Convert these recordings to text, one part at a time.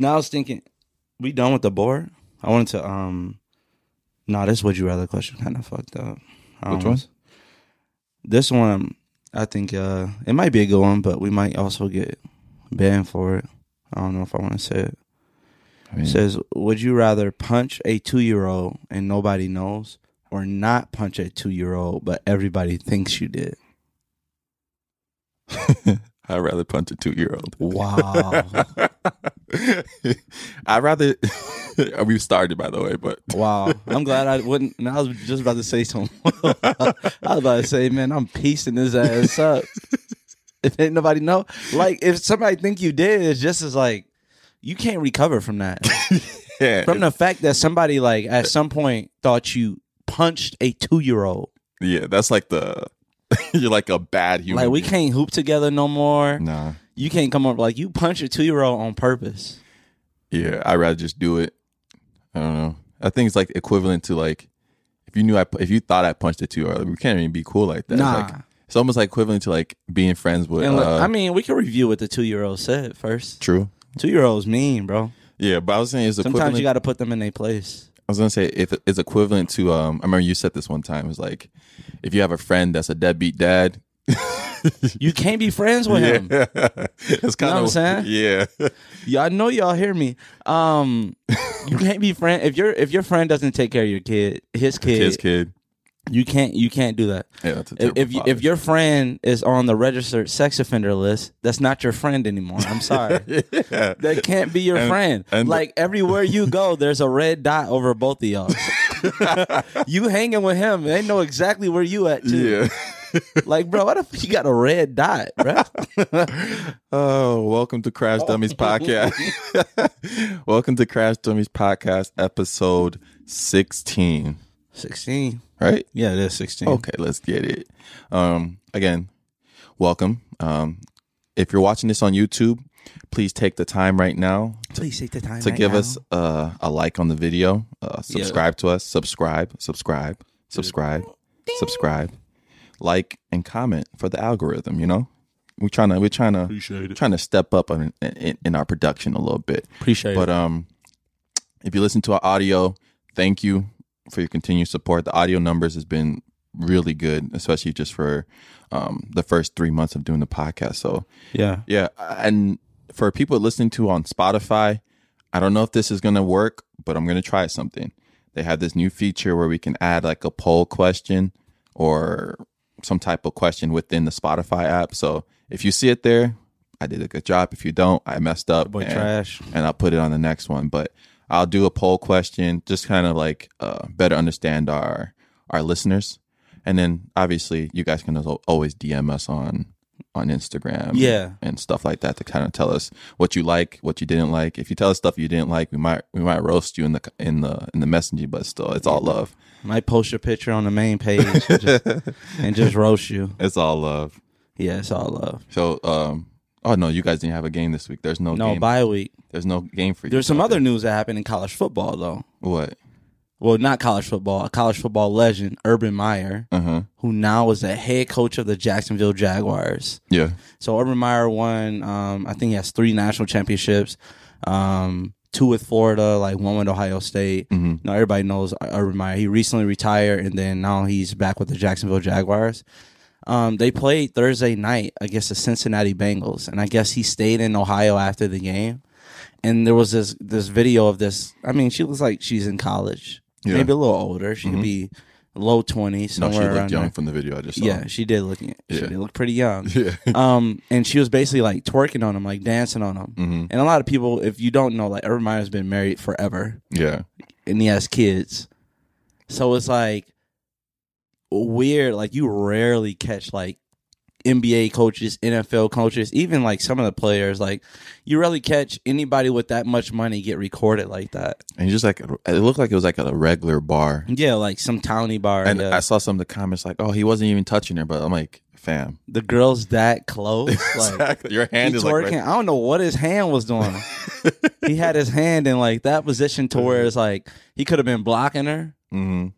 Now I was thinking, we done with the board? I wanted to um no, this would you rather question kind of fucked up. Um, Which one? This one I think uh it might be a good one, but we might also get banned for it. I don't know if I want to say it. I mean, It says, would you rather punch a two year old and nobody knows, or not punch a two year old but everybody thinks you did? I'd rather punch a two year old. Wow. I'd rather. we started, by the way, but Wow, I'm glad I wouldn't. And I was just about to say something. I was about to say, man, I'm piecing his ass up. if ain't nobody know, like, if somebody think you did, it's just as like you can't recover from that. yeah, from the fact that somebody like at some point thought you punched a two year old. yeah, that's like the. you're like a bad human. Like we being. can't hoop together no more. Nah. You can't come up like you punch a two year old on purpose. Yeah, I'd rather just do it. I don't know. I think it's like equivalent to like if you knew I if you thought I punched a two year old, we can't even be cool like that. It's Nah. like, it's almost like equivalent to like being friends with. And look, uh, I mean, we can review what the two year old said first. true. Two year olds mean, bro. Yeah, but I was saying it's Sometimes equivalent. you got to put them in their place. I was gonna say if it's equivalent to um I remember you said this one time. It was like if you have a friend that's a deadbeat dad. You can't be friends with him. yeah, it's kind what I'm of saying? Yeah, Yeah, I know y'all hear me. Um, you can't be friend if your if your friend doesn't take care of your kid, his kid, his kid. You can't you can't do that. Yeah, that's a If you, if your friend is on the registered sex offender list, that's not your friend anymore. I'm sorry. yeah. That can't be your And- friend. and- like everywhere you go, there's a red dot over both of y'all. you hanging with him, they know exactly where you at too. yeah. Like, bro, what if you got a red dot, bro? Oh, welcome to Crash Dummies podcast. welcome to Crash Dummies podcast episode 16, Sixteen. Right? Yeah, it is sixteen. Okay, let's get it. Um again, welcome. Um if you're watching this on YouTube, please take the time right now Please take the time to right give now. us uh, a like on the video, uh, subscribe to us, subscribe, subscribe, subscribe, subscribe, like and comment for the algorithm. You know, we're trying to we're trying to Appreciate it. trying to step up in, in, in our production a little bit. Appreciate But it. um, if you listen to our audio, thank you for your continued support. The audio numbers has been really good, especially just for um the first three months of doing the podcast. So Yeah. yeah, and for people listening to on Spotify, I don't know if this is gonna work, but I'm gonna try something. They have this new feature where we can add like a poll question or some type of question within the Spotify app. So if you see it there, I did a good job. If you don't, I messed up. Boy, and, trash. and I'll put it on the next one. But I'll do a poll question, just kind of like uh, better understand our our listeners, and then obviously you guys can always DM us on on Instagram, Yeah. and stuff like that to kind of tell us what you like, what you didn't like. If you tell us stuff you didn't like, we might we might roast you in the in the in the messenger, but still, it's all love. Might post your picture on the main page and just, and just roast you. It's all love. Yeah, it's all love. So, um, oh no, you guys didn't have a game this week. There's no, No, game. bye week. There's no game for you. There's some other news that happened in college football though. What? Well, not college football. A college football legend, Urban Meyer, Uh huh. who now is the head coach of the Jacksonville Jaguars. Yeah. So Urban Meyer won. Um, I think he has three national championships. Um, two with Florida, like one with Ohio State. hmm Now everybody knows Urban Meyer. He recently retired, and then now he's back with the Jacksonville Jaguars. Um, they played Thursday night against the Cincinnati Bengals, and I guess he stayed in Ohio after the game. And there was this this video of this. I mean, she looks like she's in college, Yeah. maybe a little older. She could be low twenties, No, somewhere she around looked young there. from the video I just saw. Yeah, she did look. She Yeah. did look pretty young. Yeah. um, and she was basically like twerking on him, like dancing on him. hmm And a lot of people, if you don't know, like Urban Meyer's been married forever Yeah. and he has kids. So it's like weird. Like you rarely catch like NBA coaches, NFL coaches, even like some of the players. Like you rarely catch anybody with that much money get recorded like that. And just like it looked like it was like a regular bar. Yeah, like some towny bar. And yeah. I saw some of the comments like, "Oh, he wasn't even touching her," but I'm like, "Fam, the girl's that close. Like exactly. Your hand is like right- I don't know what his hand was doing. he had his hand in like that position to where it's like he could have been blocking her. Mhm.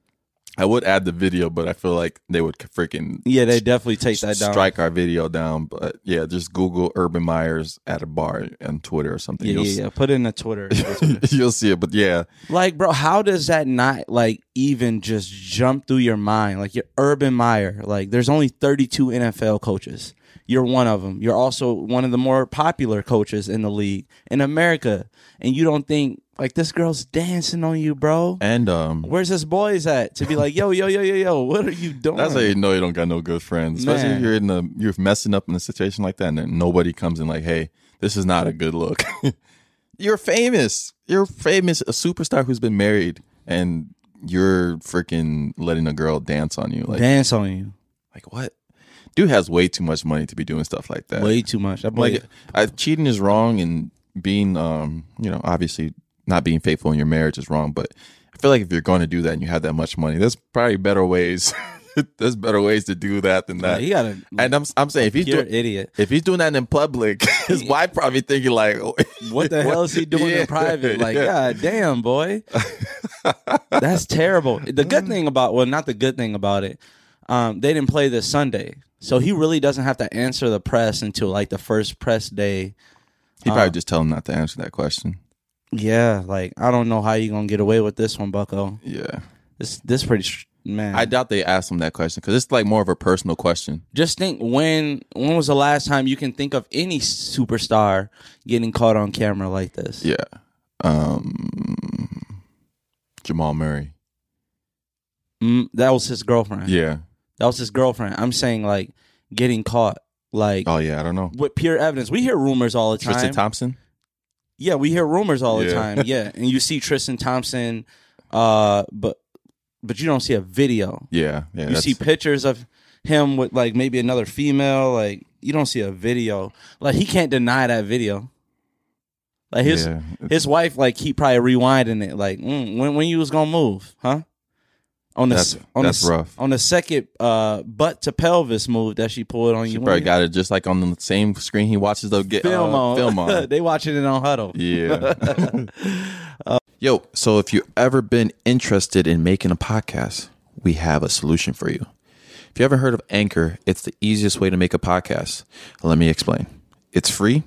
I would add the video, but I feel like they would freaking Yeah, they definitely take that down. strike our video down. But yeah, just Google Urban Myers at a bar on Twitter or something. Yeah, yeah, yeah. Put it in the Twitter. s- you'll see it. But yeah, like, bro, how does that not like even just jump through your mind? Like, you're Urban Meyer. Like, there's only 32 NFL coaches. You're one of them. You're also one of the more popular coaches in the league in America, and you don't think like this girl's dancing on you, bro? and um, Where's this boys at to be like, yo, yo, yo, yo, yo? What are you doing? that's how you know you don't got no good friends. Especially if you're in the you're messing up in a situation like that, and then nobody comes in like, hey, this is not a good look. you're famous. You're famous, a superstar who's been married, and you're freaking letting a girl dance on you. Like, dance on you. like what? Dude has way too much money to be doing stuff like that. Way too much. That boy, like I, cheating is wrong and being um you know obviously not being faithful in your marriage is wrong but i feel like if you're going to do that and you have that much money there's probably better ways there's better ways to do that than that he got a and i'm, I'm saying if he's doing idiot. if he's doing that in public his wife probably thinking like What the hell is he doing Yeah. in private? Like, Yeah. god damn, boy. That's terrible. The good thing about well, not the good thing about it, um, they didn't play this Sunday. So he really doesn't have to answer the press until like the first press day. he probably just tell him not to answer that question Yeah, like I don't know how you gonna get away with this one, Bucko. yeah This this pretty sh- man. i doubt they asked him that question because it's like more of a personal question just think when when was the last time you can think of any superstar getting caught on camera like this? yeah um jamal murray Mm, that was his girlfriend. yeah That was his girlfriend. I'm saying like getting caught like oh yeah i don't know with pure evidence. We hear rumors all the time. tristan thompson Yeah, we hear rumors all the Yeah. time. Yeah, and you see Tristan Thompson, uh, but but you don't see a video. yeah yeah You that's- see pictures of him with like maybe another female. Like you don't see a video. Like he can't deny that video. Like his yeah. his wife, like he probably rewinding it. Like mm, when when you was gonna move, huh? On the That's- on that's the, rough. on the second uh butt to pelvis move that she pulled on She you. probably got it just like on the same screen he watches the get film uh, on. Film on. they watching it on huddle. yeah. Yo, so if you've ever been interested in making a podcast, we have a solution for you. If you haven't heard of Anchor, it's the easiest way to make a podcast. Let me explain. It's free.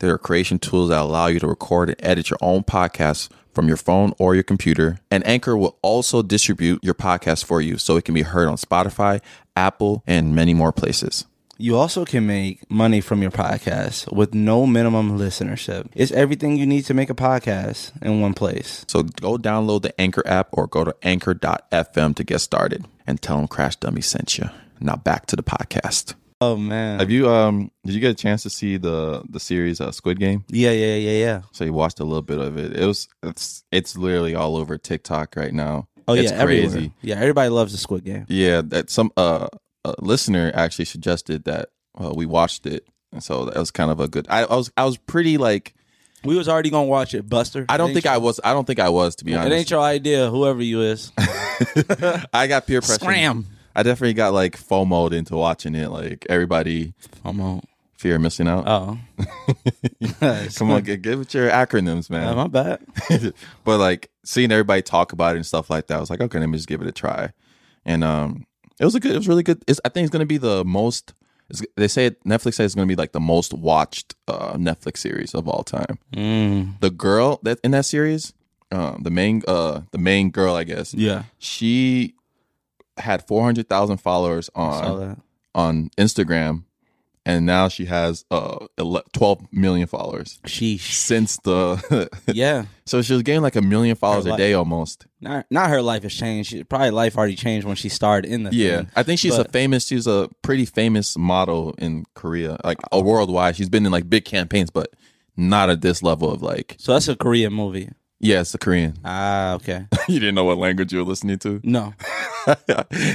There are creation tools that allow you to record and edit your own podcast from your phone or your computer. And Anchor will also distribute your podcast for you so it can be heard on Spotify, Apple, and many more places. You also can make money from your podcast with no minimum listenership. It's everything you need to make a podcast in one place. So go download the Anchor app or go to anchor.fm to get started and tell them Crash Dummy sent you. Now back to the podcast. Oh man. Have you um did you get a chance to see the the series uh, Squid Game? yeah, yeah, yeah, yeah. So you watched a little bit of it. It was it's it's literally all over TikTok right now. Oh it's yeah, everywhere. crazy. Yeah, everybody loves the Squid Game. Yeah, that some uh a listener actually suggested that uh, we watched it. And so that was kind of a good I, I was I was pretty like We was already gonna watch it, Buster. I don't think ain't I was I don't think I was to be your- It honest. ain't your idea, whoever you is. I got peer pressure. Scram. I definitely got like FOMO'd into watching it. Like everybody Come on. fear of missing out. Oh. Come on, give, give it your acronyms, man. my bad. but like seeing everybody talk about it and stuff like that, I was like, okay, let me just give it a try. And um, it was a good. It was really good. It's, I think it's gonna be the most. It's, they say it, Netflix says it's gonna be like the most watched uh, Netflix series of all time. Mm. The girl that in that series, uh, the main uh, the main girl, I guess, Yeah. she had four hundred thousand followers on on Instagram, and now she has uh twelve million followers She since the. Yeah. so she was getting like a million followers a day almost. Not not her life has changed. She, probably life already changed when she started in the Yeah, thing. I think she's a famous. She's a pretty famous model in Korea, like a worldwide. She's been in like big campaigns, but not at this level of like. So that's a Korean movie. It's a Korean. Ah, okay. you didn't know what language you were listening to. No,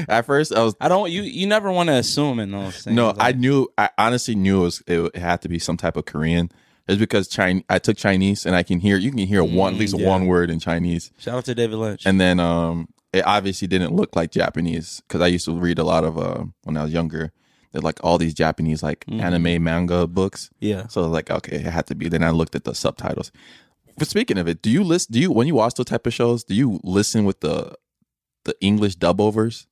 at first, I was I don't. You you never want to assume in those things. no. Like, I knew. I honestly knew it, was, it had to be some type of Korean. It's because Chinese. I took Chinese, and I can hear. You can hear one at least yeah. one word in Chinese. shout out to David Lynch. And then um, it obviously didn't look like Japanese because I used to read a lot of uh, when I was younger. They're like all these Japanese like anime manga books. yeah, So like okay, it had to be. Then I looked at the subtitles. But speaking of it, do you listen? Do you when you watch those type of shows? Do you listen with the the English dub overs,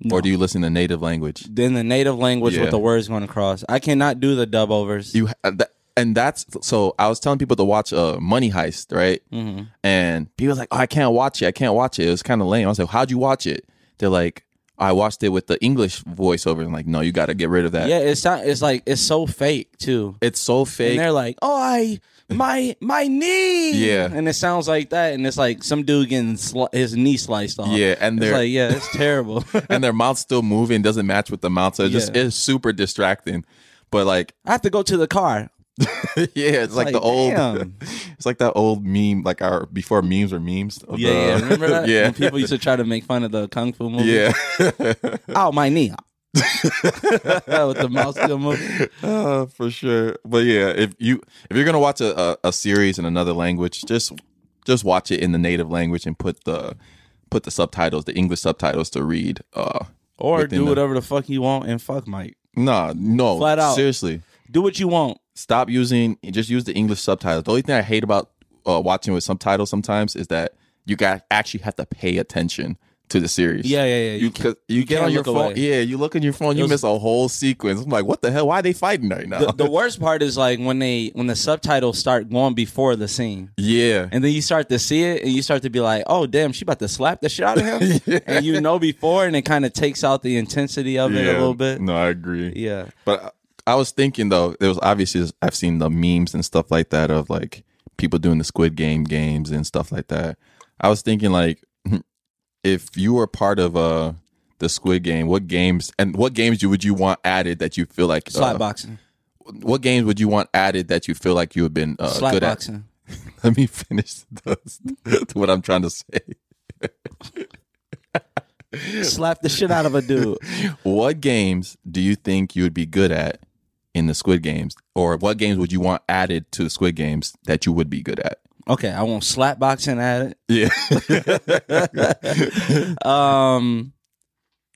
No. or do you listen to native language? then the native language Yeah. with the words going across. I cannot do the dub overs. You uh, that, and that's so. I was telling people to watch uh, Money Heist, right? hmm And people were like, "Oh, I can't watch it. I can't watch it. It was kind of lame." I was like, "How'd you watch it?" They're like, "I watched it with the English voiceover." I'm like, "No, you got to get rid of that. Yeah, it's not. It's like it's so fake too. It's so fake. And fake." they're like, "Oh, I my my knee." Yeah. and it sounds like that, and it's like some dude getting sli- his knee sliced off. Yeah, and they're like, yeah, it's terrible. and their mouth's still moving, doesn't match with the mouth, so it's just Yeah. it's super distracting. But like, I have to go to the car. yeah, it's, like, like, the old, damn. it's like that old meme, like our before memes were memes. Yeah, the- yeah. Remember that? yeah, When people used to try to make fun of the kung fu movie. yeah. Oh, my knee. With the mouth still moving. Uh, for sure. But yeah, if you if you're gonna watch a, a, a series in another language, just just watch it in the native language and put the put the subtitles, the English subtitles to read. Uh, Or do the- whatever the fuck you want and fuck Mike. Nah, no, Flat out. Seriously, Do what you want. stop using. Just use the English subtitles. The only thing I hate about uh, watching with subtitles sometimes is that you got actually have to pay attention to the series. Yeah, yeah, yeah. You, You you, get on your phone. away. Yeah, you look on your phone. You was- miss a whole sequence. I'm like, what the hell? Why are they fighting right now? the, the worst part is like when they when the subtitles start going before the scene. yeah, And then you start to see it and you start to be like, oh damn, she about to slap the shit out of him. And you know before and it kind of takes out the intensity of it a little bit. No, I agree. Yeah. But I was thinking though, there was obviously I've seen the memes and stuff like that of like people doing the Squid Game games and stuff like that. I was thinking like if you were part of uh the Squid Game, what games and what games you would you want added that you feel like Slap uh, boxing. what games would you want added that you feel like you have been uh, Slap good boxing. at? Let me finish the, what I'm trying to say. Slap the shit out of a dude. What games do you think you would be good at in the Squid Games, or what games would you want added to the Squid Games that you would be good at? Okay, I want slap boxing at it. Yeah. Um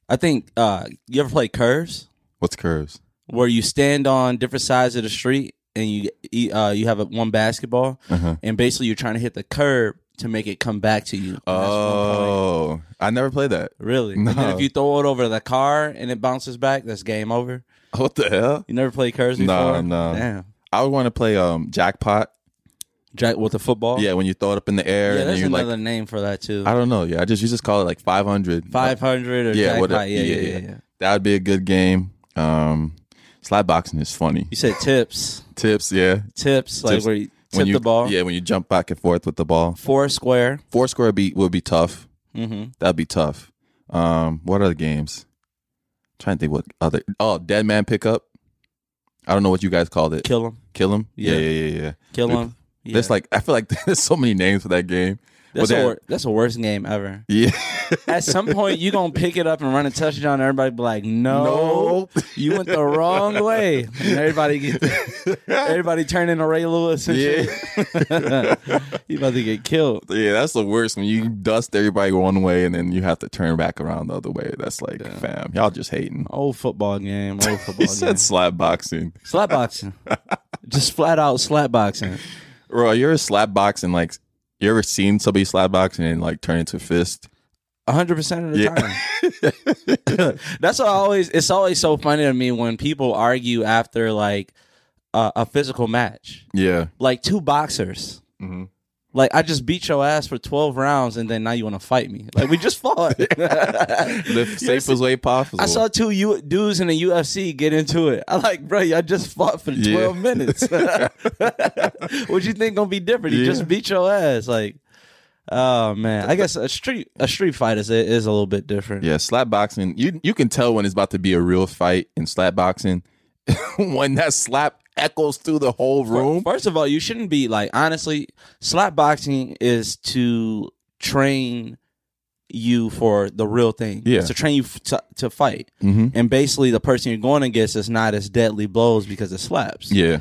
I think uh you ever play curves? what's curves? Where you stand on different sides of the street and you uh you have a, one basketball Uh-huh. and basically you're trying to hit the curb to make it come back to you. And that's one point. Oh, I never played that. Really? No. if you throw it over the car and it bounces back, that's game over. What the hell? You never played curves No, before? no. Damn. I would want to play um jackpot. Jack with the football? Yeah, when you throw it up in the air Yeah, and then there's you're another like, name for that too. I don't know. Yeah, I just you just call it like 500. 500 or Yeah, jackpot. whatever. Yeah, yeah, yeah, yeah. That would be a good game. Um, slap boxing is funny. You said tips. Tips, yeah. Tips, like Tips. where you when tip you the ball. yeah, when you jump back and forth with the ball. Four square. Four square beat would be tough. Mm-hmm. That'd be tough. Um, what other games? trying to think what other. Oh, dead man pickup. I don't know what you guys called it. Kill him. Kill him. Yeah, Yeah. yeah, yeah, yeah. Kill him. Yeah. There's like I feel like there's so many names for that game. that's, but a wor- that's the worst game ever. Yeah. At some point, you going to pick it up and run a touchdown, and everybody be like, no, No. you went the wrong way. And everybody get, everybody turn into Ray Lewis and Yeah. shit. you about to get killed. Yeah, that's the worst when you dust everybody one way and then you have to turn back around the other way. That's like, fam, y'all just hating. Old football game. Old He football game. said slap boxing. Slap boxing. Just flat out slap boxing. Bro, you're a slap boxing like you ever seen somebody slap boxing and like turn into a fist? hundred percent of the Yeah. time. That's what I always. It's always so funny to me when people argue after like uh, a physical match, Yeah. like two boxers. Mhm. Like I just beat your ass for twelve rounds, and then now you want to fight me? Like we just fought. The safest way possible. I saw two U- dudes in the UFC get into it. I like, bro, y'all just fought for Yeah. twelve minutes. what you think gonna be different? Yeah. just beat your ass. Like, oh man, I guess a street a street fight is is a little bit different. Yeah, slap boxing. You you can tell when it's about to be a real fight in slap boxing when that slap echoes through the whole room. First of all, you shouldn't be like honestly. Slap boxing is to train you for the real thing. Yeah. it's to train you f- to, to fight. Mm-hmm. And basically, the person you're going against is not as deadly blows because it slaps. Yeah,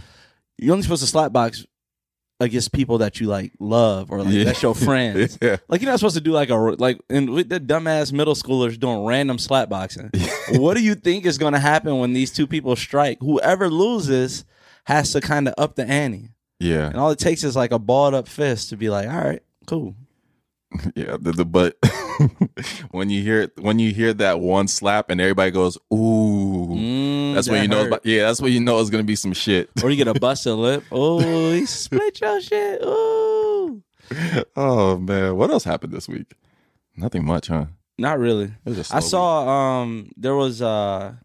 You're only supposed to slap box against people that you like love or like Yeah. that's your friends. yeah, Like you're not supposed to do like a like and with the dumbass middle schoolers doing random slap boxing. what do you think is going to happen when these two people strike? Whoever loses has to kind of up the ante, yeah. and all it takes is like a balled up fist to be like, all right, cool. Yeah, the, the but when you hear when you hear that one slap and everybody goes ooh, Mm, that's when that you know. hurt. About, yeah, that's when you know it's gonna be some shit. or you get a busted lip. Oh, he split your shit. Ooh. oh man, what else happened this week? Nothing much, huh? Not really. It was just I saw um there was uh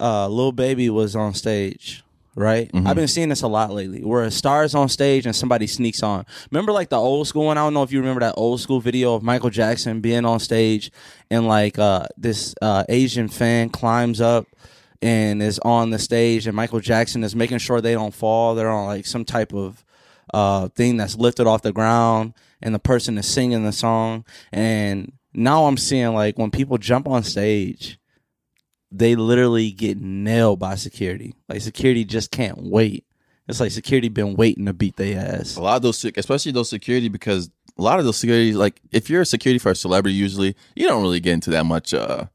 uh Lil Baby was on stage, right? Mhm. I've been seeing this a lot lately where a star's on stage and somebody sneaks on. Remember like the old school one? I don't know if you remember that old school video of Michael Jackson being on stage and like uh this uh Asian fan climbs up and is on the stage and Michael Jackson is making sure they don't fall. They're on like some type of uh thing that's lifted off the ground and the person is singing the song and now I'm seeing like when people jump on stage they literally get nailed by security. Like security just can't wait. It's like security been waiting to beat their ass. a lot of those, especially those security, because a lot of those security, like if you're a security for a celebrity, usually you don't really get into that much. uh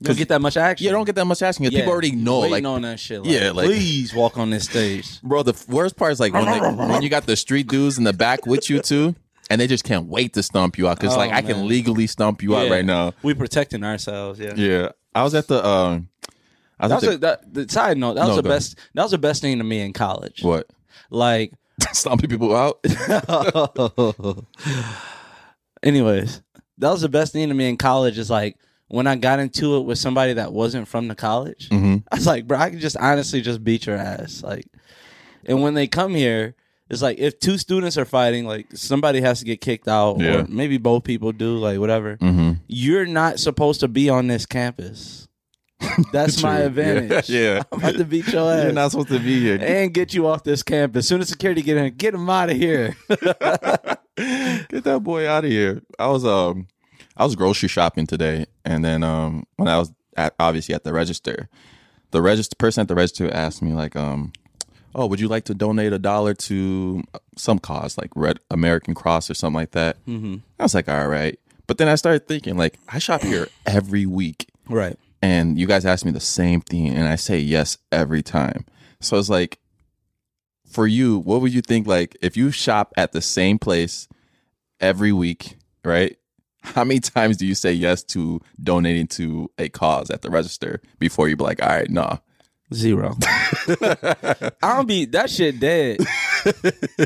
You don't get that much action. You don't get that much asking. Yeah, People already know, waiting like on that shit. Like, Yeah, like- please walk on this stage. Bro, the worst part is like when, they, when you got the street dudes in the back with you too, and they just can't wait to stump you out because Oh, like I man. can legally stump you out right now. We protecting ourselves. Yeah. Yeah, I was at the um, I That was at a, that, the side note. That No, was the go ahead. best. That was the best thing to me in college. what Like, stomping people out. anyways, that was the best thing to me in college. Is like when I got into it with somebody that wasn't from the college. hmm I was like, bro, I can just honestly just beat your ass. Like, and when they come here, it's like if two students are fighting, like somebody has to get kicked out, Yeah. or maybe both people do, like whatever. hmm You're not supposed to be on this campus. That's my advantage. Yeah, yeah. I'm about to beat your ass You're not supposed to be here. and get you off this campus. As soon as security get in, get him out of here. Get that boy out of here. I was um I was grocery shopping today and then um when I was at obviously at the register, the register person at the register asked me like um oh would you like to donate a dollar to some cause like Red American Cross or something like that. mm-hmm. I was like all right. But then I started thinking like I shop here every week Right. and you guys ask me the same thing and I say yes every time. So it's like for you, what would you think like if you shop at the same place every week, right? How many times do you say yes to donating to a cause at the register before you be like, all right, nah. Zero. I don't be that shit dead.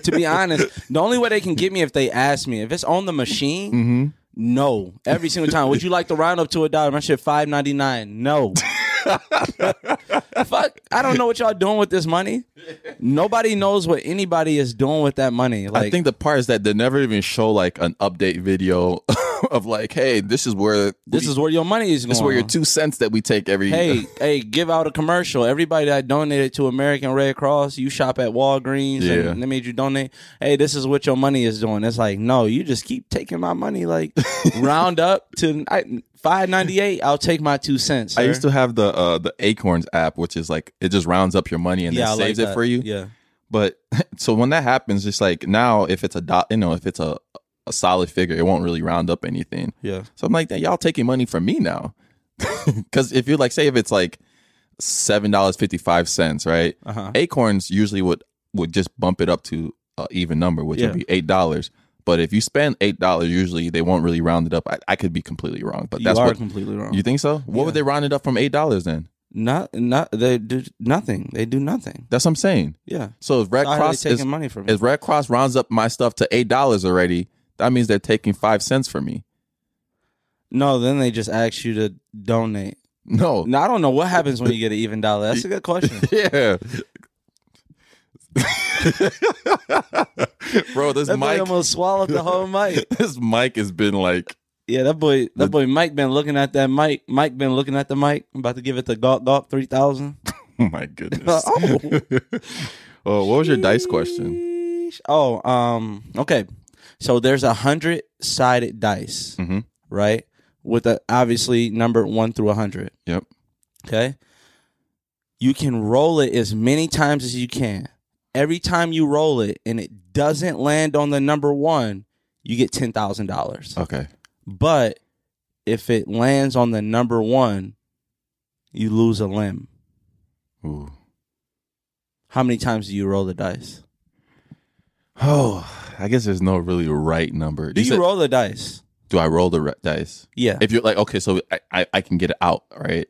to be honest, the only way they can get me if they ask me if it's on the machine. Mm-hmm. No, every single time. Would you like to round up to a dollar? My shit five ninety nine. No. Fuck. I don't know what y'all doing with this money. Nobody knows what anybody is doing with that money. Like I think the part is that they never even show like an update video of like, hey, this is where this is where your money is going. this is where your two cents that we take every hey, hey, give out a commercial. Everybody that donated to American Red Cross, you shop at Walgreens Yeah. and they made you donate. Hey, this is what your money is doing. It's like, no, you just keep taking my money. Like round up to five ninety eight. I'll take my two cents. I used to have the uh the Acorns app, which is like it just rounds up your money and yeah, I then like saves it for you. Yeah, But so when that happens, it's like now if it's a dot, you know, if it's a a solid figure, it won't really round up anything. yeah. So I'm like, y'all taking money from me now, because if you're like, say if it's like seven dollars fifty five cents, right? Uh huh. Acorns usually would would just bump it up to an even number, which Yeah. would be eight dollars. But if you spend eight dollars, usually they won't really round it up. I, I could be completely wrong, but You that's are what completely wrong. you think so. What Yeah. would they round it up from eight dollars then? not, not they do nothing. They do nothing. That's what I'm saying. Yeah, So if Red Cross taking is, money from me? if Red Cross rounds up my stuff to eight dollars already, that means they're taking five cents from me. No, then they just ask you to donate. No, I don't know what happens when you get an even dollar. That's a good question. yeah, bro. This That mic, almost swallowed the whole mic. this mic has been like, Yeah, that boy, that boy Mike been looking at that mic. Mike been looking at the mic. I'm about to give it to Gawk Gawk three thousand. oh my goodness. Oh. oh, what was your dice question? Oh, um, okay. So there's a hundred sided dice, Mm-hmm. right? With a obviously number one through a hundred. Yep. Okay. You can roll it as many times as you can. Every time you roll it and it doesn't land on the number one, you get ten thousand dollars. Okay. But if it lands on the number one, you lose a limb. Ooh. How many times do you roll the dice? Oh, I guess there's no really right number. Do you said- roll the dice? Do I roll the re- dice? Yeah. If you're like, okay, so I, I, I can get it out, right?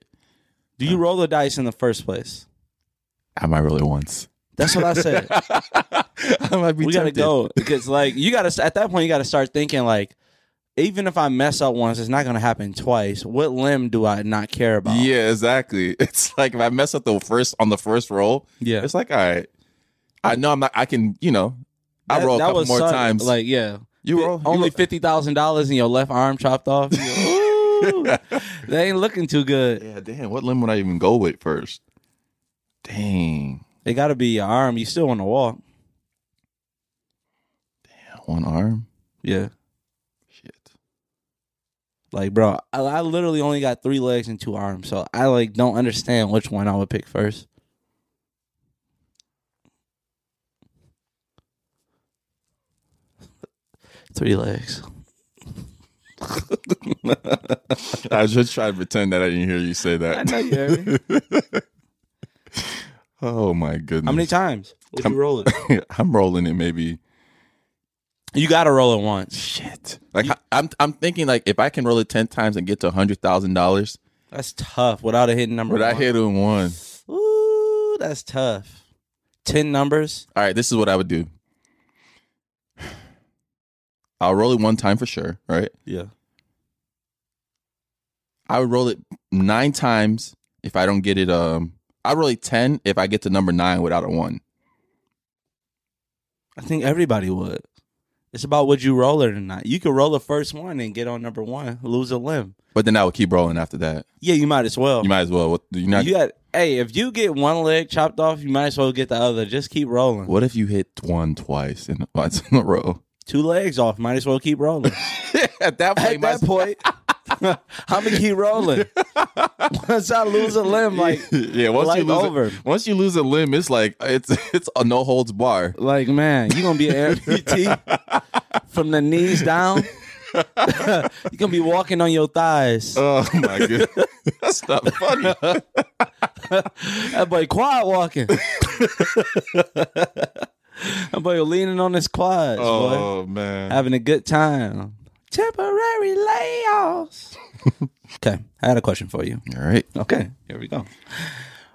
Do you uh, roll the dice in the first place? I might roll it once. That's what I said. I might be we gotta tempted. go because like you gotta at that point you gotta start thinking like even if I mess up once, it's not gonna happen twice. What limb do I not care about? Yeah, exactly. It's like if I mess up the first on the first roll, yeah. it's like, all right, I know I'm not. I can, you know, I roll a couple more suck- times. Like yeah, you roll only fifty thousand dollars and your left arm chopped off. They ain't looking too good. Yeah, damn. What limb would I even go with first? Dang, It got to be your arm. You still want to walk? Damn, one arm. Yeah. Shit. Like, bro, I, I literally only got three legs and two arms, so I like don't understand which one I would pick first. Three legs. I was just trying to pretend that I didn't hear you say that. I know you heard me. oh my goodness. How many times would you roll it? I'm rolling it maybe. You got to roll it once. Shit. Like I- I'm I'm thinking like if I can roll it ten times and get to hundred thousand dollars, That's tough without a hidden number. but I one. hit on one. Ooh, that's tough. Ten numbers. All right, this is what I would do. I'll roll it one time for sure, right? Yeah. I would roll it nine times if I don't get it. Um, I roll it ten if I get to number nine without a one. I think everybody would. It's about would you roll it or not. You could roll the first one and get on number one, lose a limb. But then I would keep rolling after that. Yeah, you might as well. You might as well. What, you not, You got hey, if you get one leg chopped off, you might as well get the other. Just keep rolling. what if you hit one twice in, in a row? Two legs off, might as well keep rolling. At that point, At that point, I'm gonna keep rolling. Once I lose a limb, like yeah, once you lose over. It, once you lose a limb, it's like it's it's a no holds bar. like man, you gonna be an amputee from the knees down. you gonna be walking on your thighs. Oh my god, that's not funny. That boy quad walking. That boy leaning on his quads, boy. Oh man, Having a good time. Temporary layoffs. okay, I had a question for you. all right. Okay, here we go.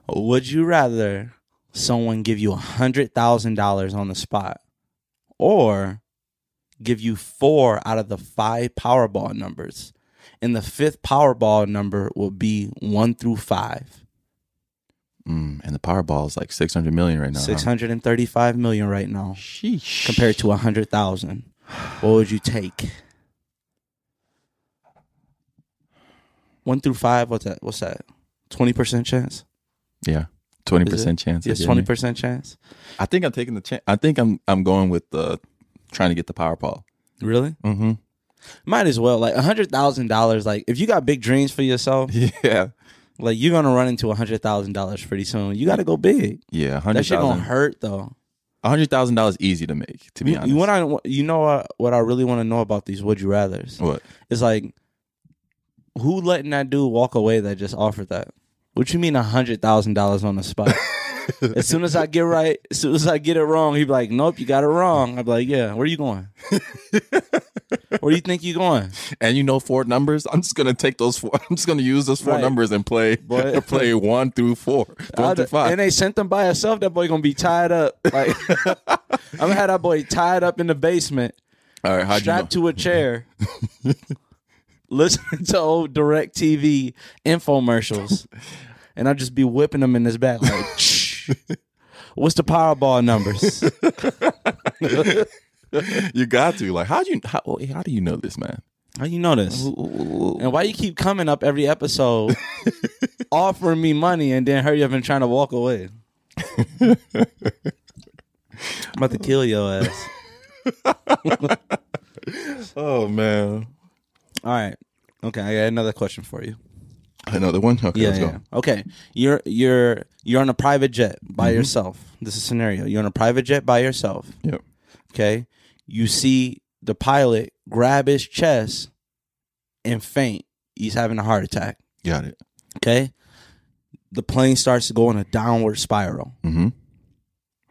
Would you rather someone give you a hundred thousand dollars on the spot, or give you four out of the five Powerball numbers, and the fifth Powerball number will be one through five? Mm, and the Powerball is like six hundred million right now. Six hundred and thirty-five million right now, Sheesh. compared to a hundred thousand. What would you take? One through five. What's that? What's that? Twenty percent chance. yeah, twenty percent chance. Yes, twenty percent chance. I think I'm taking the chance. I think I'm I'm going with the trying to get the Powerball. Really? Mm-hmm. Might as well. Like a hundred thousand dollars. Like if you got big dreams for yourself, Yeah, like you're gonna run into a hundred thousand dollars pretty soon. You got to go big. yeah. That Hundred shit gonna hurt though. A hundred thousand dollars easy to make. To be You, honest. you want to? You know what? What I really want to know about these would you rather's? what? It's like who letting that dude walk away that just offered that? What you mean a hundred thousand dollars on the spot? as soon as I get right, as soon as I get it wrong, he'd be like, "Nope, you got it wrong." I'd be like, "Yeah, where are you going? where do you think you're going?" And you know four numbers. I'm just gonna take those four. I'm just gonna use those four Right. numbers and play Boy. play one through four, one I'd- through five. And they sent them by herself. That boy gonna be tied up. Like I'm gonna have that boy tied up in the basement, All right, how'd you know? strapped to a chair, listening to old DirecTV infomercials, and I'll just be whipping them in his back like. "Shh. What's the Powerball numbers? you got to like how do you how, how do you know this man? How do you know this? And why you keep coming up every episode, offering me money, and then hurry up and trying to walk away? I'm about to kill your ass. Oh man, All right. Okay, I got another question for you. Another one. Okay, Yeah, let's yeah. go. Okay, you're you're you're on a private jet by yourself. This is a scenario. You're on a private jet by yourself. Yep. Okay, you see the pilot grab his chest and faint. He's having a heart attack. Got it. Okay, the plane starts to go in a downward spiral. Mm-hmm.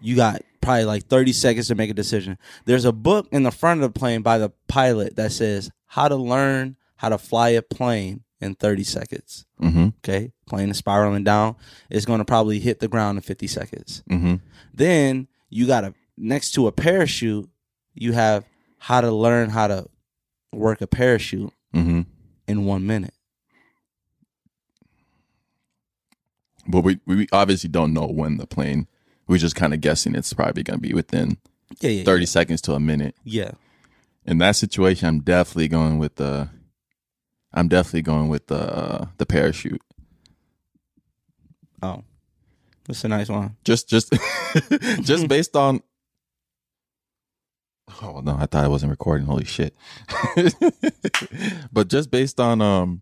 You got probably like 30 seconds to make a decision. There's a book in the front of the plane by the pilot that says how to learn how to fly a plane in 30 seconds. Mm-hmm. Okay. Plane is spiraling down. It's going to probably hit the ground in 50 seconds. Mm-hmm. Then you got to, next to a parachute, you have how to learn how to work a parachute Mm-hmm. in one minute. But we we obviously don't know when the plane. We're just kind of guessing it's probably going to be within Yeah, yeah. 30 seconds to a minute. Yeah. In that situation, I'm definitely going with the. I'm definitely going with the uh, the parachute. Oh, that's a nice one. Just just just based on. Oh no! I thought I wasn't recording. Holy shit! but just based on um,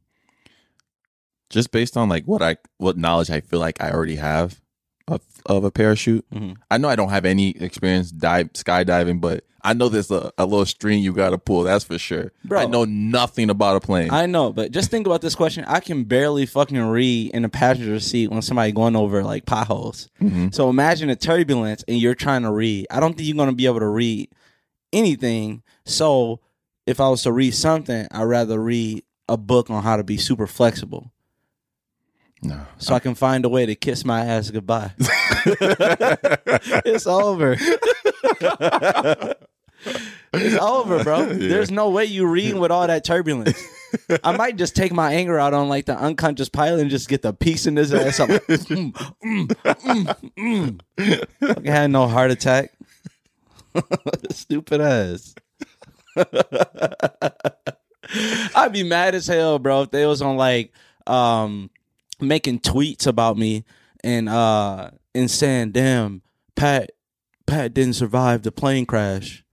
just based on like what I what knowledge I feel like I already have of of a parachute. Mhm. I know I don't have any experience dive skydiving, but I know there's a, a little string you got to pull. That's for sure. Bro. I know nothing about a plane. I know, but just think about this question. I can barely fucking read in the passenger seat when somebody going over like potholes. Mhm. So imagine a turbulence and you're trying to read. I don't think you're going to be able to read anything. So if I was to read something, I'd rather read a book on how to be super flexible. no. So I can find a way to kiss my ass goodbye. it's over. it's over, bro. There's no way you reading with all that turbulence. I might just take my anger out on like the unconscious pilot and just get the piece in his ass. I'm like, mm, mm, mm, mm. Fucking had no heart attack. Stupid ass. I'd be mad as hell, bro, if they was on like um making tweets about me and uh and saying, "Damn, Pat Pat didn't survive the plane crash."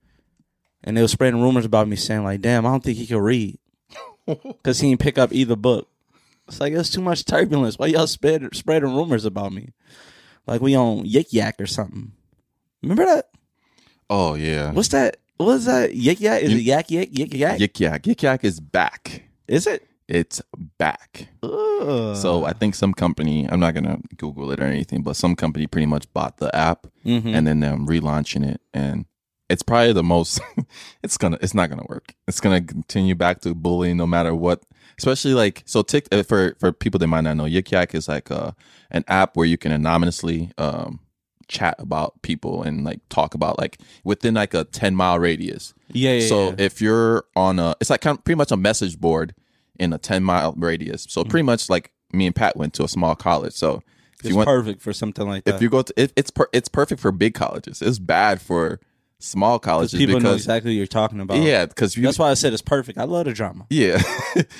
And they were spreading rumors about me saying like, "Damn, I don't think he could read." Cuz he didn't pick up either book. It's like it's too much turbulence. Why y'all spread, spreading rumors about me? Like we on Yik Yak or something. Remember that? Oh yeah. What's that? What's that? Yik Yak? Is You- it Yak Yak? Yik Yak? Yik Yak. Yik Yak is back. Is it? It's back. Ugh. So I think some company, I'm not gonna Google it or anything, but some company pretty much bought the app Mhm. and then them relaunching it, and it's probably the most. it's gonna, it's not gonna work. It's gonna continue back to bullying no matter what. Especially like so, Tik uh, for for people that might not know, Yik Yak is like uh an app where you can anonymously um chat about people and like talk about like within like a 10 mile radius. yeah, yeah. So yeah. if you're on a, it's like kind of pretty much a message board in a 10 mile radius. So pretty much like me and Pat went to a small college. So if it's you want, perfect for something like that. if you go to, it, it's per, it's perfect for big colleges. It's bad for small colleges people know exactly what you're talking about. yeah, because That's why I said it's perfect. I love the drama. yeah.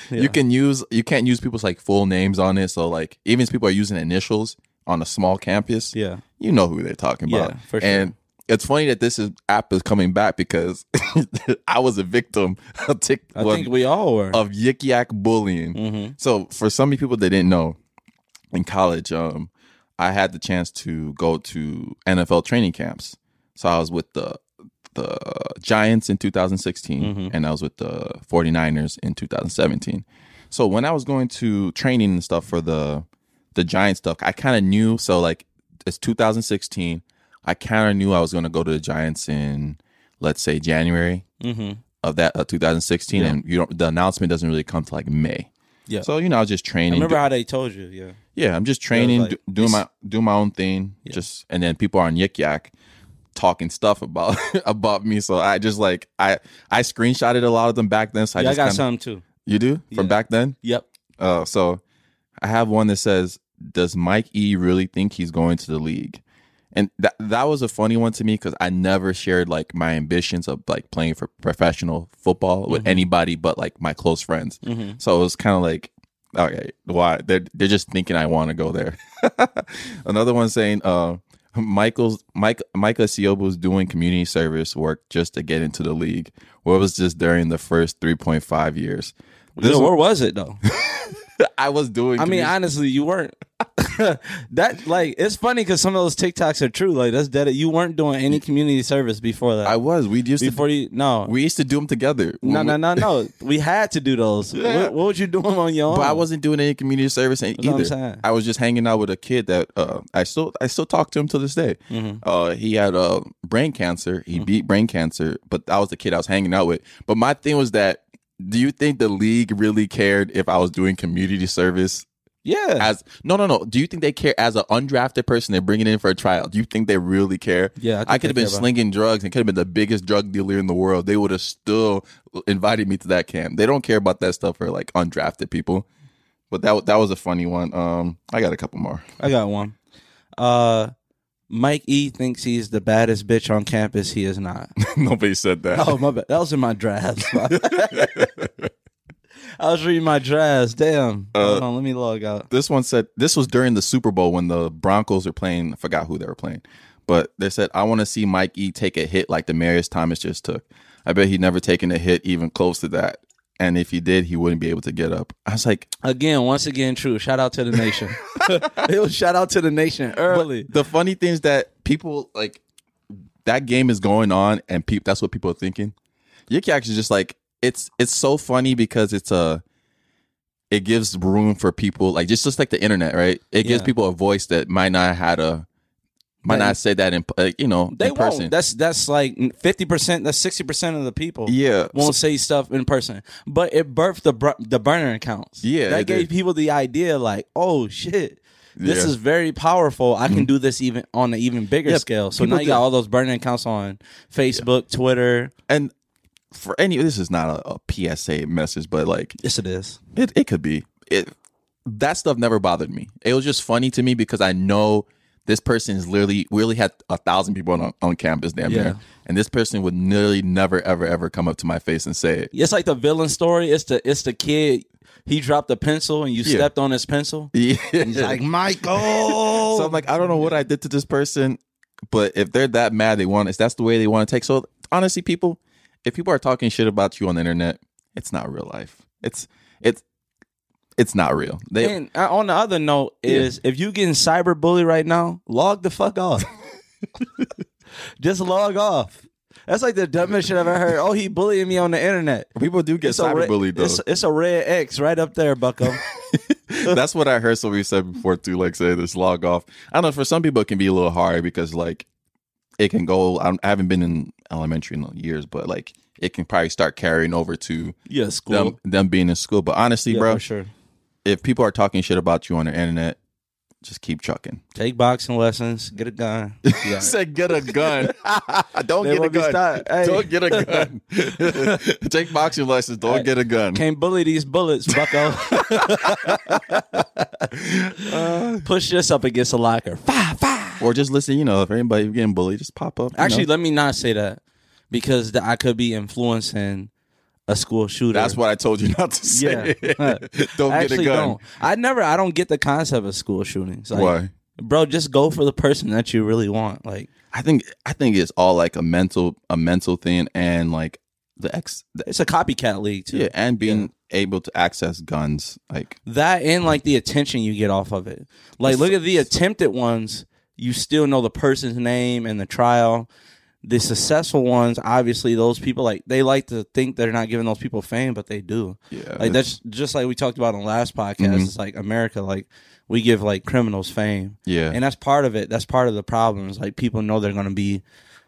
Yeah. you can use you can't use people's like full names on it. So like even if people are using initials on a small campus, Yeah. you know who they're talking about. Yeah, for sure. And it's funny that this is, app is coming back because I was a victim of, Tik, I well, think we all were. of yik yak bullying. hmm So for some people that didn't know, in college, um, I had the chance to go to NFL training camps. So I was with the the Giants in 2016 Mhm. and I was with the 49ers in 2017. So when I was going to training and stuff for the the Giant stuff, I kind of knew so like it's 2016. I kind of knew I was going to go to the Giants in let's say January hmm of that uh, 2016 Yeah. and you don't the announcement doesn't really come to like May. Yeah. So you know, I was just I training. remember do- how they told you. Yeah. yeah, I'm just training, like, do, doing my doing my own thing. Yeah. Just and then people are on Yik Yak talking stuff about about me. So I just like I I screenshotted a lot of them back then. So I yeah, I got kinda, some too. You do from Yeah. back then. Yep. Uh, so I have one that says, "Does Mike E really think he's going to the league?" And that that was a funny one to me because I never shared like my ambitions of like playing for professional football with Mhm. anybody but like my close friends. hmm So it was kind of like, okay, why they're they're just thinking I want to go there. Another one saying, uh, Michael's Mike Michael Micah was doing community service work just to get into the league. What was just during the first three point five years? This where was it though? I was doing. I mean, honestly, you weren't. that like it's funny because some of those TikToks are true. Like that's dead. You weren't doing any community service before that. I was. We used before to. you no We used to do them together. no no no no. We had to do those. Yeah. What, what was you doing on your own? But I wasn't doing any community service either. I was just hanging out with a kid that uh, I still I still talk to him to this day. Mm-hmm. Uh, he had uh, brain cancer. He beat brain cancer, but that was the kid I was hanging out with. But my thing was that, do you think the league really cared if I was doing community service? Yeah. As no, no, no. Do you think they care as an undrafted person? They're bringing in for a trial. Do you think they really care? Yeah, I I, could have been about- slinging drugs and could have been the biggest drug dealer in the world. They would have still invited me to that camp. They don't care about that stuff for like undrafted people. But that that was a funny one. Um, I got a couple more. I got one. Uh, Mike E thinks he's the baddest bitch on campus. He is not. Nobody said that. Oh my bad. That was in my drafts. I was reading my drafts. Damn. Uh, Hold on, let me log out. This one said this was during the Super Bowl when the Broncos were playing. I forgot who they were playing, but they said I want to see Mike E take a hit like the Demaryius Thomas just took. I bet he'd never taken a hit even close to that, and if he did, he wouldn't be able to get up. I was like, Again, once again, true. Shout out to the nation. it was shout out to the nation early. the funny thing is that people like that game is going on, and people that's what people are thinking. Yiki actually just like it's it's so funny because it's a it gives room for people like just just like the internet, right? It gives Yeah. people a voice that might not had a might They- not say that in uh, you know They in person. won't. That's that's like fifty percent. That's sixty percent of the people. yeah, Won't say stuff in person, but it birthed the bur- the burner accounts. Yeah, that it gave did. people the idea, like, oh shit, this Yeah. is very powerful. I can do this even on an even bigger Yeah, scale. So people now you got all those burner accounts on Facebook, Twitter. and for any this is not a, a PSA message, but like Yes, it is. It it could be. It that stuff never bothered me. It was just funny to me because I know this person is literally we really had a thousand people on on campus damn Yeah. near, and this person would nearly never ever ever come up to my face and say it. It's like the villain story. It's the it's the kid. He dropped a pencil and you Yeah. stepped on his pencil. Yeah. He's like Michael. so I'm like, I don't know what I did to this person, but if they're that mad, they want if that's the way they want to take. So honestly, people, if people are talking shit about you on the internet, it's not real life. It's it's it's not real. They And on the other note is if you getting cyber bullied right now, log the fuck off. Just log off. That's like the dumbest shit I've ever heard. Oh, he bullying me on the internet. people do get It's a, re- cyberbullied though. it's, it's a red X right up there, Bucko. That's what I heard somebody said before too. Like say this log off. I don't know. For some people, it can be a little hard because like it can go. I I haven't been in elementary in years, but like it can probably start carrying over to yeah, school. them them being in school. But honestly, yeah, bro, for sure. if people are talking shit about you on the internet, just keep chucking. Take boxing lessons. Get a gun. Yeah. Said get a gun. don't get a won't be gun. stopped. Hey. Don't get a gun. Take boxing lessons. Don't Hey. get a gun. Can't bully these bullets, Bucko. Uh. Push this up against a locker. Fire, fire. Or just listen. You know, if anybody getting bullied, just pop up. Actually, know. let me not say that because th- I could be influencing a school shooter. that's what I told you not to say. Yeah. don't I get a gun. Don't. I never. I don't get the concept of school shootings. Like, Why? bro? Just go for the person that you really want. Like I think I think it's all like a mental a mental thing and like the ex the, it's a copycat league too. yeah and being able to access guns like That and like the attention you get off of it. Like look at the attempted ones. You still know the person's name and the trial. The successful ones, obviously, those people like they like to think they're not giving those people fame, but they do. yeah Like that's just like we talked about on the last podcast. Mhm. It's like America, like we give like criminals fame. yeah and that's part of it. That's part of the problem. Is like people know they're going to be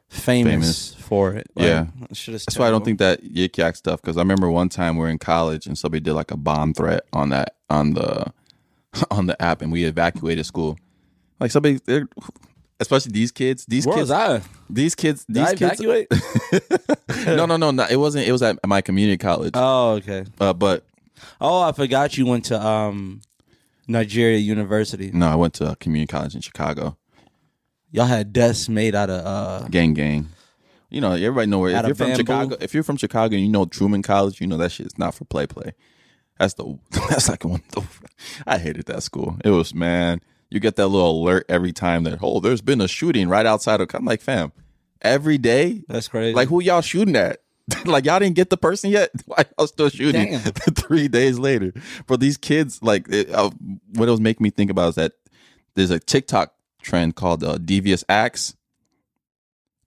famous, Famous. for it. Like, Yeah. that's why I don't think that yik yak stuff because I remember one time we were in college and somebody did like a bomb threat on that on the on the app and we evacuated school like somebody they're especially these kids these Where kids was I? these kids Did these I kids evacuate? no no no no it wasn't it was at my community college oh, okay. uh, but Oh, I forgot you went to um Nigeria University. no I went to a community college in Chicago Y'all had desks made out of uh gang gang. You know, everybody know where if you're from bamboo? Chicago, if you're from Chicago and you know Truman College, you know that shit is not for play play. That's the that's like one of the, I hated that school. It was man, you get that little alert every time that oh, there's been a shooting right outside of I'm like, fam, every day? that's crazy. Like who y'all shooting at? like y'all didn't get the person yet? Why y'all still shooting three days later? But these kids, like, it, uh, what it was making me think about is that there's a TikTok trend called uh, devious acts,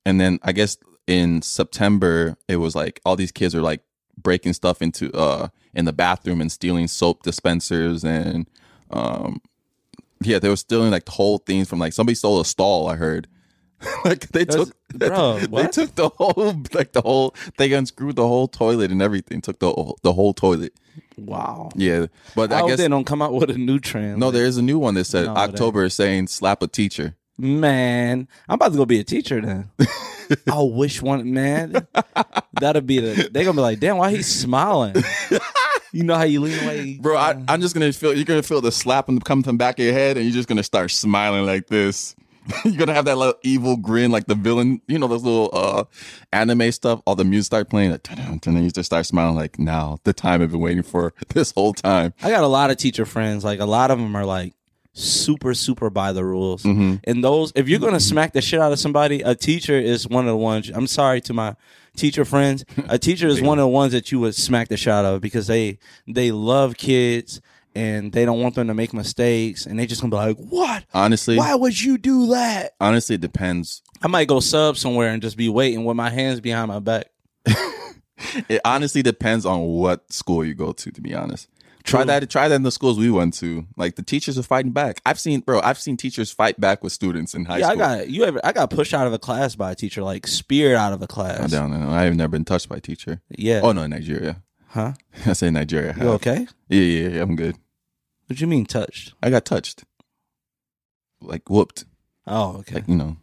and then I guess in September it was like all these kids are like breaking stuff into uh in the bathroom and stealing soap dispensers and um yeah they were stealing like the whole things from like somebody stole a stall I heard like they That's- took bro, they took the whole like the whole they unscrewed the whole toilet and everything took the whole- the whole toilet Wow. yeah but I, I guess they don't come out with a new trend. no there is a new one that said No, October is saying slap a teacher Man, I'm about to go be a teacher then. I wish one man. That'll be the. They're gonna be like, damn, why he's smiling? You know how you lean away, Bro, I, I'm just gonna feel you're gonna feel the slap and come from the back of your head, and you're just gonna start smiling like this. you're gonna have that little evil grin, like the villain. You know those little uh anime stuff. All the music start playing, like, and then you just start smiling like, now the time I've been waiting for this whole time. I got a lot of teacher friends. Like a lot of them are like super, super by the rules. Mm-hmm. And those, if you're gonna smack the shit out of somebody, a teacher is one of the ones. I'm sorry to my teacher friends. A teacher is one of the ones that you would smack the shot of because they they love kids and they don't want them to make mistakes and they just gonna be like, what? Honestly, Why would you do that? honestly, it depends. I might go sub somewhere and just be waiting with my hands behind my back. It honestly depends on what school you go to. To be honest, try that. Try that in the schools we went to. Like the teachers are fighting back. I've seen, bro. I've seen teachers fight back with students in high school. yeah, I got you ever I got pushed out of a class by a teacher, like speared out of a class. I don't know. I've never been touched by a teacher. Yeah. Oh no, in Nigeria. Huh? I say Nigeria. You okay? Yeah, yeah, yeah. I'm good. What do you mean touched? I got touched, like whooped. Oh, okay. Like you know,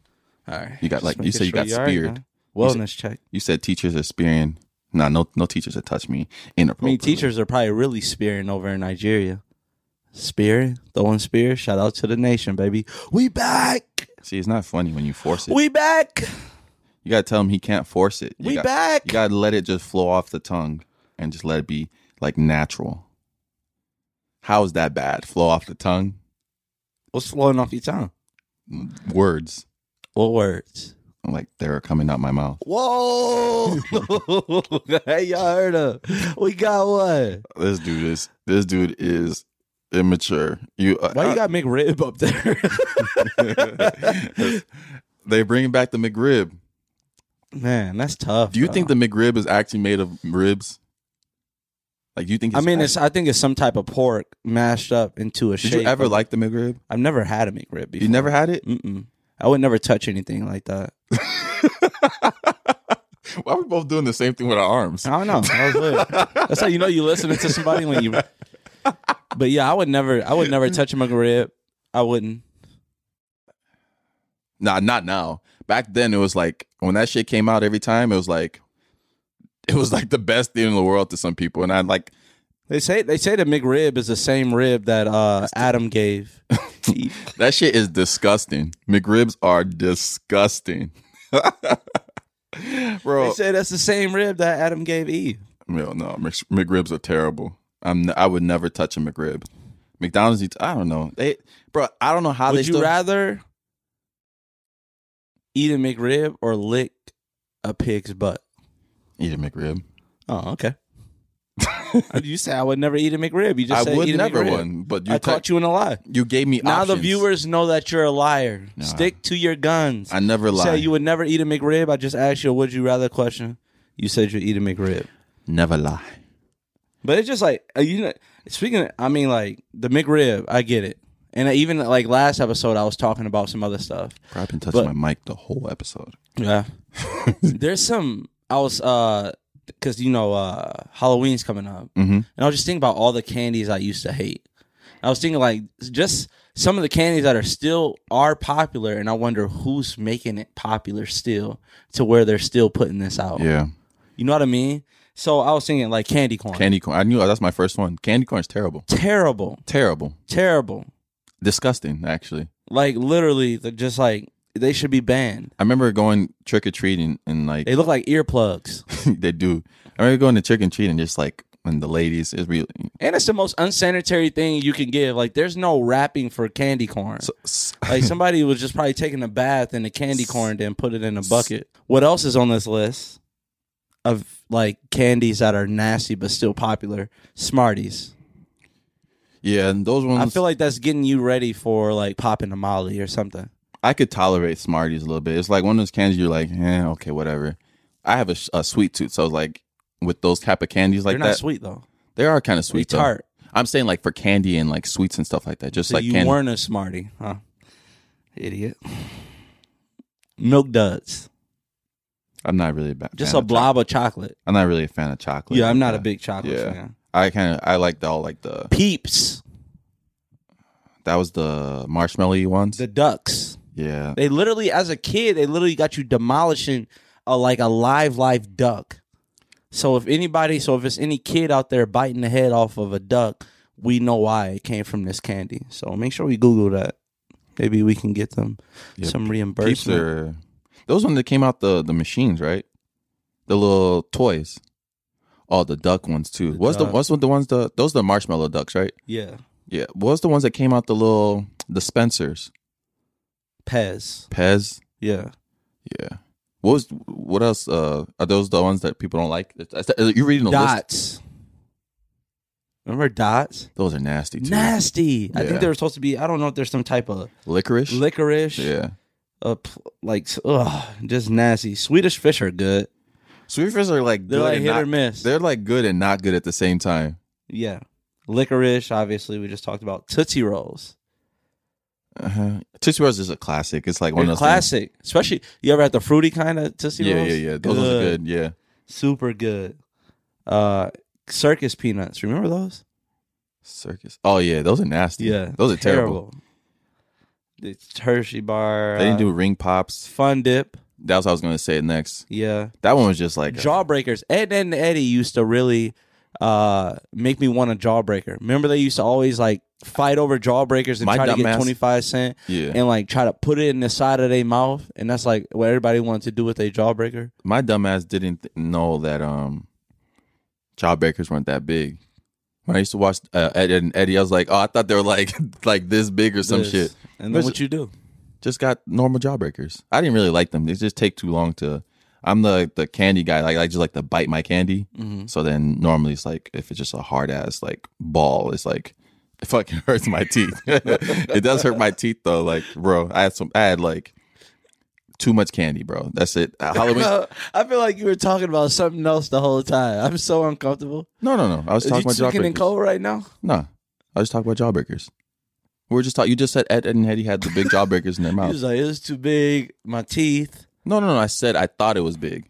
All right. you got, like, you said you got you're all right, speared. man. Wellness check. you said teachers are spearing. Nah, no, no teachers have touched me I mean, inappropriately. teachers are probably really spearing over in Nigeria. Spearing, throwing spears. Shout out to the nation, baby. We back. See, it's not funny when you force it. We back. you gotta tell him he can't force it. You We got- back. You gotta let it just flow off the tongue and just let it be like natural. How is that bad? Flow off the tongue. What's flowing off your tongue? Words What words? Like they're coming out my mouth. Whoa! hey, y'all heard of? We got one. This dude is this This dude is immature. You uh, Why you got McRib up there? they bring back the McRib. Man, that's tough. Do you bro. think the McRib is actually made of ribs? Like, do you think? I mean, it's. I think it's some type of pork mashed up into a. Did shape you ever like the McRib? I've never had a McRib before. You never had it? Mm-mm. I would never touch anything like that. Why are we both doing the same thing with our arms? I don't know. That. That's how you know you listening to somebody when you. But yeah, I would never. I would never touch a McRib. I wouldn't. Nah, not now. Back then, it was like when that shit came out every time. It was like, it was like the best thing in the world to some people, and I like. They say they say the McRib is the same rib that uh, Adam gave. Eve. That shit is disgusting. McRibs are disgusting, Bro. they say that's the same rib that Adam gave Eve. No, no, Mc- McRibs are terrible. I'm. I would never touch a McRib. McDonald's. eats- I don't know. They, bro. I don't know how they Would you still. rather eat a McRib or lick a pig's butt? eat a McRib. Oh, okay. You say I would never eat a McRib. You just I said would eat never one, but you I caught you in a lie. You gave me Now the viewers know that you're a liar. Nah. Stick to your guns. I never You lie. Say you would never eat a McRib. I just asked you a would you rather question. You said you'd eat a McRib. never lie. But it's just like uh, you know. Speaking, of, I mean, like the McRib, I get it. And even like last episode, I was talking about some other stuff. Bro, I've been touching But- my mic the whole episode. Yeah. There's some. I was uh, because you know uh, Halloween's coming up, Mm-hmm. and I was just thinking about all the candies I used to hate. I was thinking like just some of the candies that are still are popular, and I wonder who's making it popular still to where they're still putting this out. Yeah, You know what I mean? So I was thinking like candy corn. candy corn. I knew that's my first one. Candy corn is terrible. terrible, Terrible. terrible. Disgusting. Actually, Like literally, just like they should be banned. I remember going trick or treating and like They look like earplugs, they do. I remember going to trick or treat and just like when the ladies is really and it's the most unsanitary thing you can give. Like there's no wrapping for candy corn. so, Like somebody was just probably taking a bath in the candy corn, then put it in a bucket. What else is on this list of like candies that are nasty but still popular? Smarties. Yeah, and those ones I feel like that's getting you ready for like popping a Molly or something. I could tolerate Smarties a little bit. It's like one of those candies you're like, eh, okay, whatever. I have a, a sweet tooth, so like with those type of candies like They're not that, sweet though. they are kind of sweet. though. tart. I'm saying like for candy and like sweets and stuff like that, just So like you candy. weren't a smartie, huh? Idiot. Milk duds. I'm not really a ba- Just fan a of blob of chocolate. choc- I'm not really a fan of chocolate. Yeah, I'm not a big chocolate Yeah. fan. I kind of I like the all like the Peeps. that was the marshmallowy ones. The ducks. Yeah, They literally, as a kid, they literally got you demolishing a like a live, live duck. So if anybody, so if it's any kid out there biting the head off of a duck, we know why it came from this candy. So make sure we Google that. Maybe we can get them Yeah, some reimbursement. are those ones that came out the the machines, right? The little toys. Oh, the duck ones too. The what's the what's the ones the those are the marshmallow ducks, right? yeah, Yeah. What's the ones that came out the little the Spencers? Pez. Pez. Yeah, Yeah. What was what else? Uh, are those the ones that people don't like? You reading the list? dots. Remember dots? Those are nasty too. Nasty. I think they were supposed to be. I don't know if there's some type of Licorice. licorice. Yeah. Uh, like ugh, just nasty. Swedish fish are good. Sweet fish are like They're good like and hit not- or miss. They're like good and not good at the same time. Yeah. Licorice, obviously, we just talked about. Tootsie Rolls. Uh-huh. Tootsie Rolls is a classic. It's like one They're of those things- classic. Especially, you ever had the fruity kind of Tootsie Yeah, Rolls? yeah, yeah. Those are good. Yeah. Super good. Uh, circus peanuts. Remember those? Circus. Oh yeah, those are nasty. Yeah. those are terrible. The Hershey bar. They didn't uh, do ring pops. Fun Dip. That was what I was gonna say next. Yeah. That one was just like Jawbreakers. Ed, Edd n Eddy used to really uh make me want a jawbreaker. Remember they used to always like fight over jawbreakers and My try to get dumbass- 25 cent yeah. and like try to put it in the side of their mouth and that's like what everybody wanted to do with a jawbreaker. My dumbass didn't th- know that um, jawbreakers weren't that big. When I used to watch uh, Ed, Edd n Eddy, I was like, oh, I thought they were like like this big or some This. shit. And then There's- what you do? Just got normal jawbreakers. I didn't really like them. They just take too long to. I'm the the candy guy. Like I just like to bite my candy. Mm-hmm. So then normally it's like if it's just a hard ass like ball, it's like it fucking hurts my teeth. it does hurt my teeth though. Like bro, I had some. I had like too much candy, bro. That's it. Uh, Halloween. I feel like you were talking about something else the whole time. I'm so uncomfortable. no, no, no. I was you talking about jawbreakers. code right now? No, I was talking about jawbreakers. We are just talking. You just said Ed, Edd n Eddy had the big jawbreakers in their mouth. He was like, it's too big. My teeth. No, no, no. I said I thought it was big.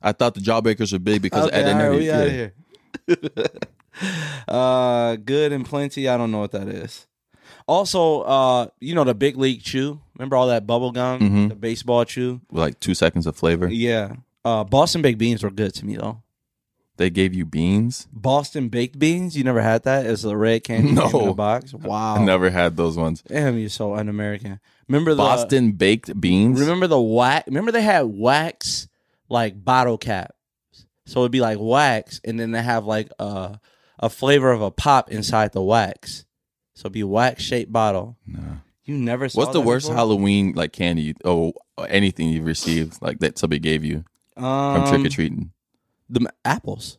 I thought the jawbreakers were big because Okay, Ed and all right, Eddie. we yeah. out of here. uh, good and plenty. I don't know what that is. Also, uh, you know the big league chew. Remember all that bubble gum, Mhm. the baseball chew. With like two seconds of flavor. Yeah. Uh, Boston baked beans were good to me though. They gave you beans. Boston baked beans. You never had that? It's a red candy No. in a box. Wow. I never had those ones. Damn, you're so un-American. Remember the Boston baked beans. Remember the wax? Remember they had wax like bottle caps. So it'd be like wax, and then they have like a a flavor of a pop inside the wax. So it'd be wax shaped bottle. No. You never saw What's the that worst before? Halloween like candy you, oh anything you've received like that somebody gave you from um, trick or treating? The m- apples.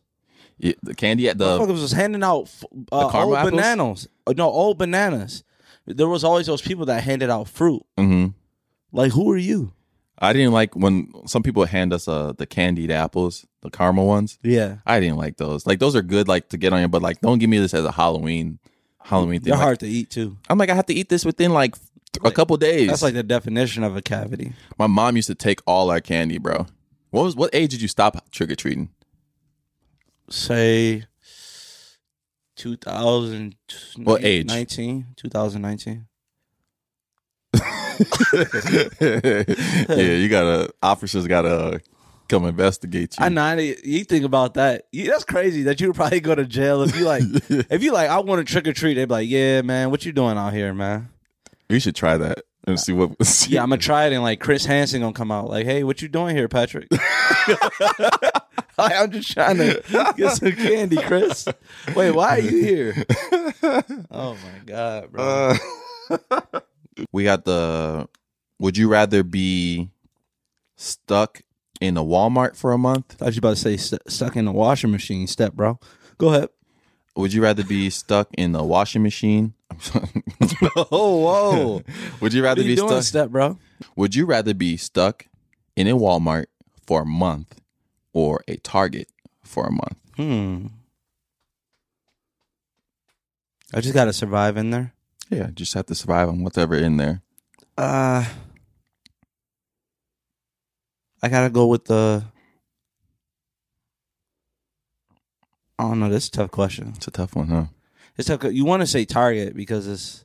Yeah, the candy at the Motherfuckers was handing out f- uh, caramel old apples? bananas. Uh, No, old bananas. There was always those people that handed out fruit. Mhm. Like, who are you? I didn't like when some people hand us uh the candied apples, the caramel ones. Yeah, I didn't like those. Like those are good, like to get on your, but like don't give me this as a Halloween Halloween thing. they're Like, hard to eat too. I'm like I have to eat this within like a couple days. That's like the definition of a cavity. my mom used to take all our candy, bro. What was what age did you stop trick or treating? say 2000 What age? 19 2019 yeah, you gotta officers gotta come investigate you. i know you think about that. You, that's crazy that you would probably go to jail if you like if you like i want to trick-or-treat they'd be like yeah man what you doing out here man? You should try that and see what. See. yeah i'm gonna try it and like chris hansen gonna come out like hey what you doing here patrick Like, i'm just trying to get some candy chris wait why are you here oh my god bro Uh, we got the. Would you rather be stuck in a Walmart for a month? thought you about to say st- stuck in a washing machine step bro go ahead Would you rather be stuck in a washing machine? oh, whoa. Would you rather you be doing, stuck? step, bro? Would you rather be stuck in a Walmart for a month or a Target for a month? Hmm. I just gotta survive in there. Yeah, just have to survive on whatever in there. Uh I gotta go with the Know, this is a tough question. It's a tough one, huh? It's tough. You want to say Target because it's.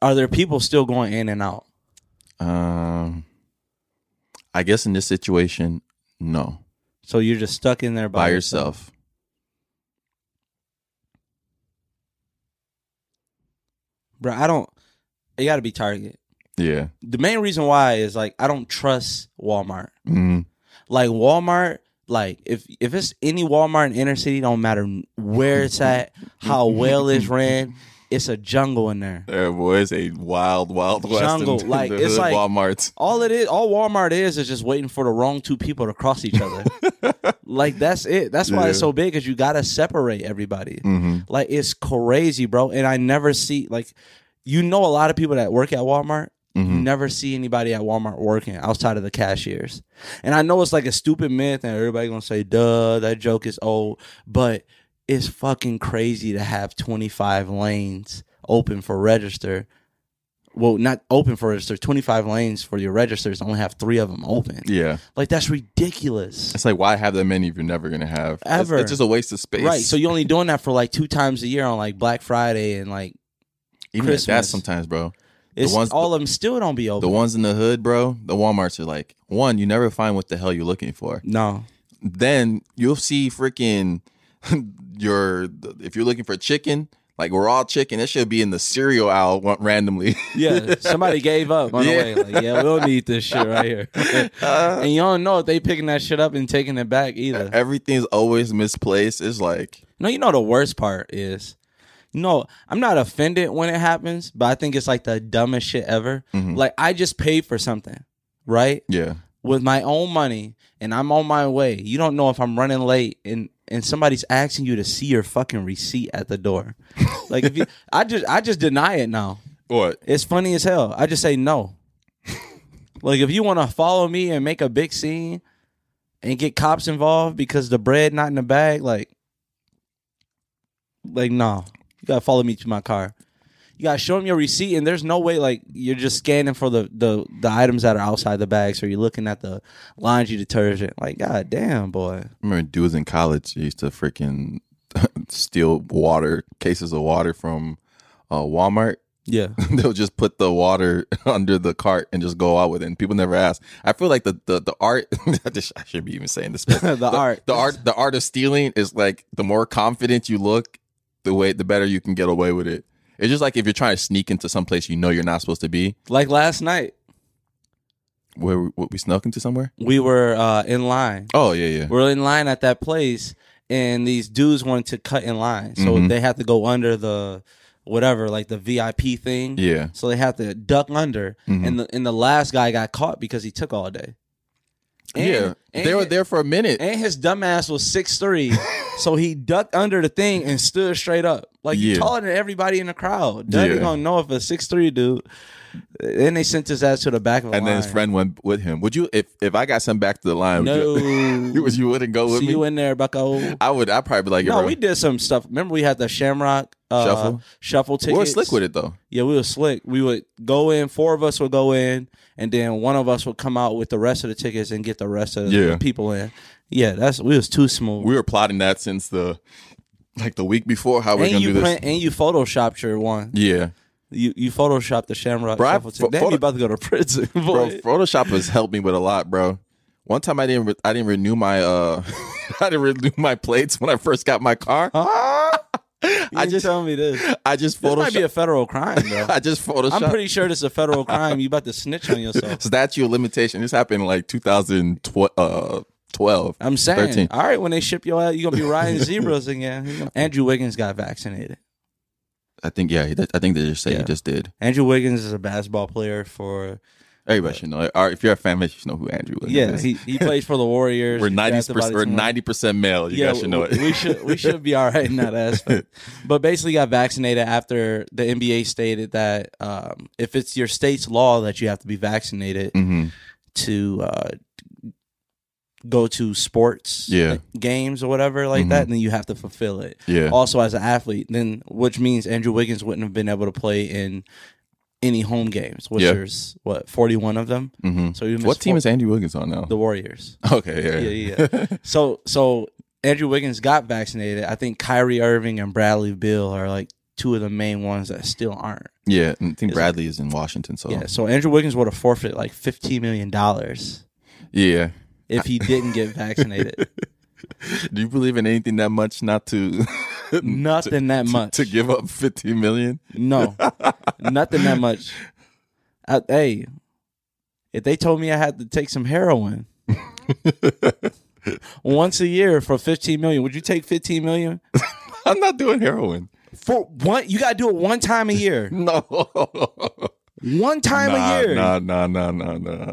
Are there people still going in and out? Um, I guess in this situation, no, So you're just stuck in there by, by yourself. bro. I don't. It got to be Target. Yeah. The main reason why is like I don't trust Walmart. Mm. Like Walmart, like if if it's any Walmart in inner city, don't matter where it's at, how well it's ran, it's a jungle in there. There was a wild, wild west Jungle, in like, the it's like- Walmarts. All it is, all Walmart is, is just waiting for the wrong two people to cross each other. like that's it. That's why it's so big because you gotta separate everybody. hmm Like it's crazy, bro. And I never see like you know a lot of people that work at Walmart. You hmm never see anybody at Walmart working outside of the cashiers. And I know it's like a stupid myth, and everybody gonna say, "Duh, that joke is old," but it's fucking crazy to have twenty five lanes open for register. Well, not open for register. Twenty five lanes for your registers. Only have three of them open. Yeah. Like that's ridiculous. It's like, why have that many if you're never going to have? It's- Ever. It's, just a waste of space. Right. So you're only doing that for like two times a year on like Black Friday and like Even at that Christmas. sometimes, bro. It's ones- all of them still don't be open. The ones in the hood, bro, the Walmarts are like, one, you never find what the hell you're looking for. no. Then you'll see freaking your, if you're looking for chicken, like raw chicken, it should be in the cereal aisle randomly. Yeah, somebody gave up on Yeah. the way. Like, yeah, we don't need this shit right here. and you don't know if they picking that shit up and taking it back either. Everything's always misplaced. It's like, No, you know the worst part is, no, I'm not offended when it happens, but I think it's like the dumbest shit ever. Mhm. Like I just paid for something, right, yeah. with my own money, and I'm on my way. You don't know if I'm running late, and and somebody's asking you to see your fucking receipt at the door. like if you, I just I just deny it now. What? It's funny as hell. I just say no. like if you want to follow me and make a big scene and get cops involved because the bread not in the bag, like, like no, gotta follow me to my car. You gotta show them your receipt, and there's no way like you're just scanning for the the the items that are outside the bag, so you're looking at the laundry detergent. Like, god damn, boy. I remember dudes in college used to freaking steal water, cases of water from uh, Walmart. Yeah, They'll just put the water under the cart and just go out with it. And people never ask. I feel like the the, the art. I just- I should be even saying this. but the, art, The art. The art of stealing is like the more confident you look, the way the better you can get away with it. It's just like if you're trying to sneak into some place you know you're not supposed to be. like last night. Where we, what, we snuck into somewhere? We were uh, in line. Oh yeah, yeah. we're in line at that place and these dudes wanted to cut in line so Mhm. they had to go under the whatever like the vip thing Yeah. so they had to duck under Mhm. and the and the last guy got caught because he took all day And- yeah. and they were there for a minute. and his dumbass was six three, so he ducked under the thing and stood straight up. Like Yeah. taller than everybody in the crowd. Doug Yeah. gonna know if a six three dude. Then they sent his ass to the back of the line. and then his friend went with him. Would you if if I got sent back to the line? Would No, you, would you wouldn't go with see me? you in there, Bucko. I would. I'd probably be like, No, bro, we did some stuff. Remember, we had the Shamrock uh, Shuffle? shuffle tickets. we were slick with it though. Yeah, we were slick. We would go in. Four of us would go in, and then one of us would come out with the rest of the tickets and get the rest of Yeah. the people in. Yeah, that's we was too smooth. We were plotting that since the like the week before. How we're and gonna you do this? print and you photoshopped your one. yeah, You you photoshopped the Shamrock Bro, shuffle pho- photo- you about to go to prison, bro. Photoshop has helped me with a lot, bro. One time I didn't re- I didn't renew my uh I didn't renew my plates when I first got my car. Huh? I just tell me this. I just This might be photoshopped. a federal crime, bro. I just photoshopped. I'm pretty sure this is a federal crime. You about to snitch on yourself. statute of limitation. This happened like 2012. Uh, 12. I'm saying, 13. all right, when they ship you out, you're gonna be riding zebras again. Andrew Wiggins got vaccinated. I think yeah. I think they just say Yeah. he just did. Andrew Wiggins is a basketball player for Everybody should know. Or if you're a fan, you should know who Andrew Wiggins Yeah, is. he, he plays for the Warriors. we're ninety percent. We're ninety percent male. You yeah, guys should know we, it. we should we should be all right in that aspect. But basically, got vaccinated after the NBA stated that um, if it's your state's law that you have to be vaccinated Mhm. to uh, go to sports Yeah. games or whatever like Mhm. that, and then you have to fulfill it. Yeah. Also, as an athlete, then which means Andrew Wiggins wouldn't have been able to play in any home games, which Yeah. there's what forty one of them. Mhm. So What team four- is Andrew Wiggins on now? the Warriors? okay. Yeah. Yeah, yeah. so so Andrew Wiggins got vaccinated. I think Kyrie Irving and Bradley Beal are like two of the main ones that still aren't. Yeah, I think Bradley is in Washington. So Yeah. So Andrew Wiggins would have forfeited like fifteen million dollars yeah. If he didn't get vaccinated. Do you believe in anything that much not to Nothing that to- much. to give up fifty million? No, nothing that much. I, hey, if they told me I had to take some heroin once a year for fifteen million, would you take fifteen million I'm not doing heroin. for one? You got to do it one time a year. No. One time nah, a year. Nah, nah, nah, nah, nah.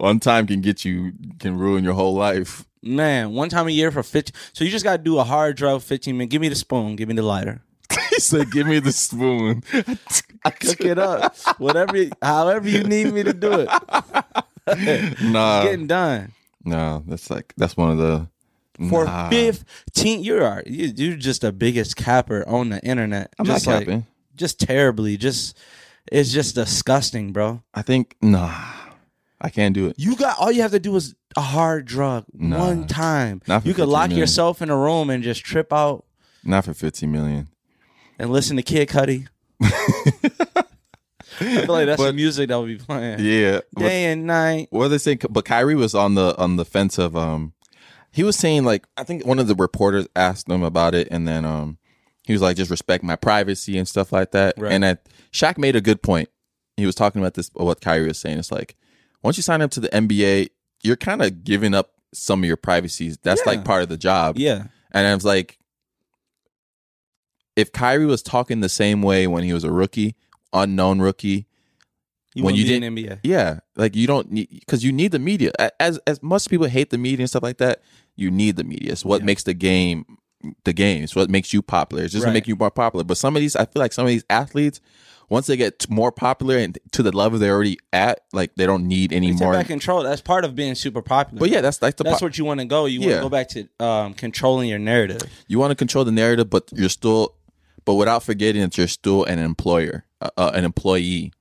One time can get you can ruin your whole life. Man, one time a year for 15. So you just got to do a hard drug 15 minutes. Give me the spoon. Give me the lighter. he said, "Give me the spoon." I cook it up. Whatever, however you need me to do it. nah, Getting done. no. That's like that's one of the For nah. 15, you are, you, you're just the biggest capper on the internet. I'm just not like, capping. Just terribly. Just, it's just disgusting, bro. I think nah, I can't do it. You got, all you have to do is a hard drug Nah. one time. You could lock million. yourself in a room and just trip out Not for fifteen million. and listen to Kid Cudi. I feel like that's the music that would be playing. Yeah, but day and night. what are they saying? But Kyrie was on the on the fence of um, he was saying like I think one of the reporters asked him about it, and then um, he was like just respect my privacy and stuff like that. Right. And that Shaq made a good point. He was talking about this what Kyrie was saying. It's like once you sign up to the NBA, you're kind of giving up some of your privacies. That's Yeah. like part of the job. Yeah, And I was like, if Kyrie was talking the same way when he was a rookie, unknown rookie, you When you you did- in NBA. yeah, like you don't need because you need the media. As as most people hate the media and stuff like that, you need the media. It's what Yeah. makes the game the game. It's what makes you popular. It's just Right. make you more popular. But some of these, I feel like some of these athletes, once they get more popular and to the level they're already at, like they don't need any more. back control. That's part of being super popular. But yeah, that's that's the that's what you want to go. You want Yeah. to go back to um, controlling your narrative. you want to control the narrative, but you're still, but without forgetting that you're still an employer, uh, uh, an employee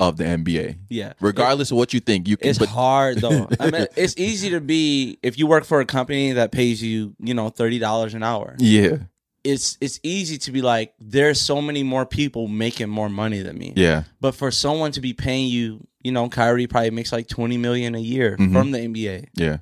of the NBA. Yeah, Regardless of what you think, you can. It's but hard though. I mean, it's easy to be if you work for a company that pays you, you know, thirty dollars an hour. yeah, It's it's easy to be like, there's so many more people making more money than me. yeah, But for someone to be paying you, you know, Kyrie probably makes like twenty million a year Mhm. from the NBA. yeah,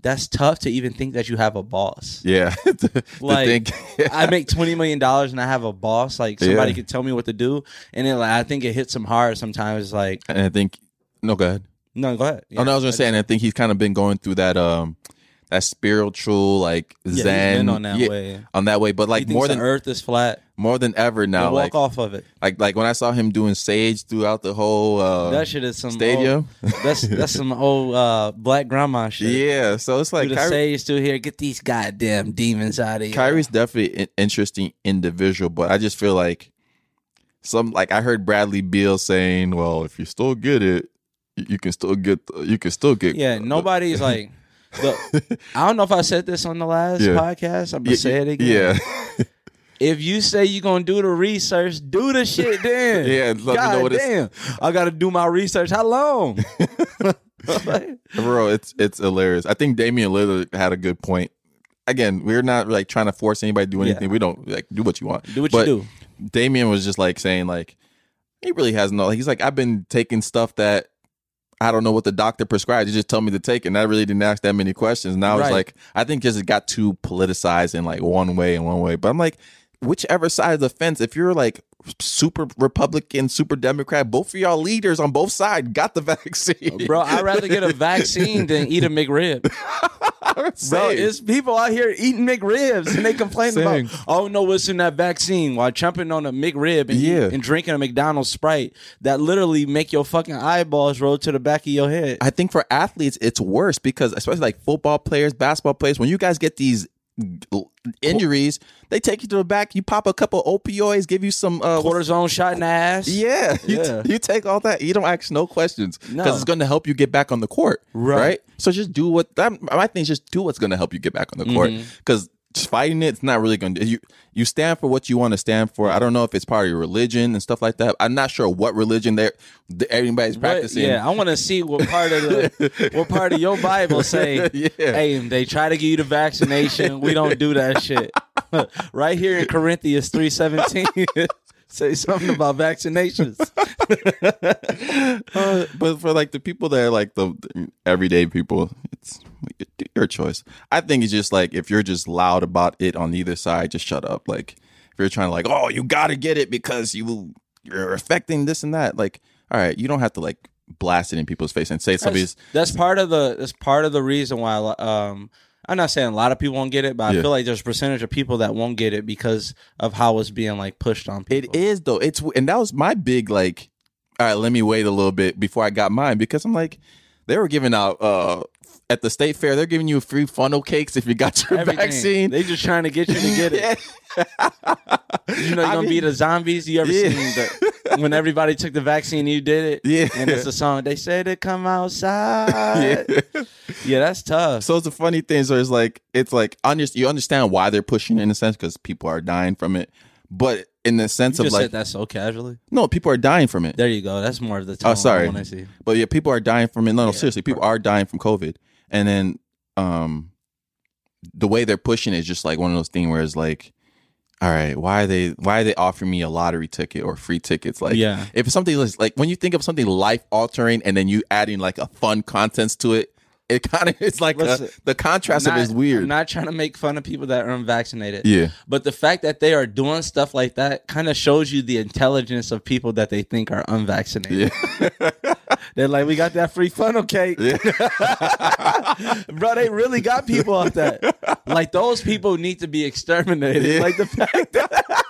That's tough to even think that you have a boss. yeah. To- to Like, think- I make twenty million dollars and I have a boss. Like somebody Yeah. could tell me what to do, and then like I think it hits them hard sometimes. Like, and I think no, go ahead. no, go ahead. oh no, I was gonna say, and I think he's kind of been going through that um that spiritual like yeah, zen on that yeah, way. on that way, but like more than Earth is flat. more than ever Now, walk Like off of it. like like when I saw him doing sage throughout the whole uh, that shit is some stadium. Old, that's that's some old uh, black grandma shit. yeah, so it's like Like, the Kyrie, sage still here. Get these goddamn demons out of here. Kyrie's definitely an interesting individual, but I just feel like some like I heard Bradley Beal saying, "Well, if you still get it, you you can still get you can still get Yeah, nobody's like. Look, I don't know if I said this on the last Yeah. podcast. I'm gonna Yeah, say it again. Yeah, If you say you're gonna do the research, do the shit then. Yeah, let me know God what it's- I gotta do my research. How long? bro, it's it's hilarious. I think Damian Lillard had a good point. Again, we're not like trying to force anybody to do Yeah. anything. We don't like do what you want. do what But you do. Damian was just like saying like he really has no. He's like I've been taking stuff that I don't know what the doctor prescribed. He just told me to take it, and I really didn't ask that many questions. Now it's Right. like I think just it got too politicized in like one way and one way. But I'm like, whichever side of the fence, if you're like super Republican, super Democrat, both of y'all leaders on both sides got the vaccine, Bro, I'd rather get a vaccine than eat a McRib. Bro, it's people out here eating McRibs and they complain Same. about, oh no, what's in that vaccine while jumping on a McRib and, Yeah. and drinking a McDonald's Sprite that literally make your fucking eyeballs roll to the back of your head. I think for athletes, it's worse because especially like football players, basketball players, when you guys get these injuries, they take you to the back, you pop a couple opioids, give you some uh, Cortisone shot in the ass. Yeah, you, Yeah. you take all that. You don't ask no questions because No. it's going to help you get back on the court, Right. right? So just do what that. My thing is just do what's going to help you get back on the court Mm-hmm. because just fighting it, it's not really going to. You you stand for what you want to stand for. I don't know if it's part of your religion and stuff like that. I'm not sure what religion they're everybody's What- practicing. yeah, I want to see what part of the what part of your Bible say. Yeah. Hey, they try to give you the vaccination. We don't do that shit. right here in Corinthians three seventeen, say something about vaccinations. Uh, but for like the people that are like the, the everyday people, it's your choice. I think it's just like if you're just loud about it on either side, just shut up. Like if you're trying to like, oh, you got to get it because you you're affecting this and that. Like, all right, you don't have to like blast it in people's face and say somebody's. That's, that's part of the that's part of the reason why um I'm not saying a lot of people won't get it, but I feel like there's a percentage of people that won't get it because of how it's being like pushed on people. It is though. It's and that was my big like. All right, let me wait a little bit before I got mine because I'm like, they were giving out uh at the state fair. They're giving you free funnel cakes if you got your Everything. vaccine. They just trying to get you to get it. You know, you're gonna mean- be the zombies. You ever Yeah. seen the when everybody took the vaccine, you did it. Yeah. and it's a song. They say to come outside. Yeah. yeah. that's tough. So it's the funny thing. So it's like it's like you understand why they're pushing it in a sense because people are dying from it, but in the sense you of like said that so casually. no, people are dying from it. There you go. That's more of the. Oh, tone Oh, sorry. I see. But yeah, people are dying from it. No, no, Yeah, seriously, people are dying from COVID, and then um, the way they're pushing it is just like one of those things where it's like, all right, why are they why are they offering me a lottery ticket or free tickets? Like, Yeah. if something is like when you think of something life altering and then you adding like a fun contents to it, it kind of it's like uh, a- the contrast of it is weird. I'm not trying to make fun of people that are unvaccinated. Yeah. But the fact that they are doing stuff like that kind of shows you the intelligence of people that they think are unvaccinated. Yeah. They're like, we got that free funnel cake. Bro, they really got people off that. Like those people need to be exterminated. Yeah. Like the fact that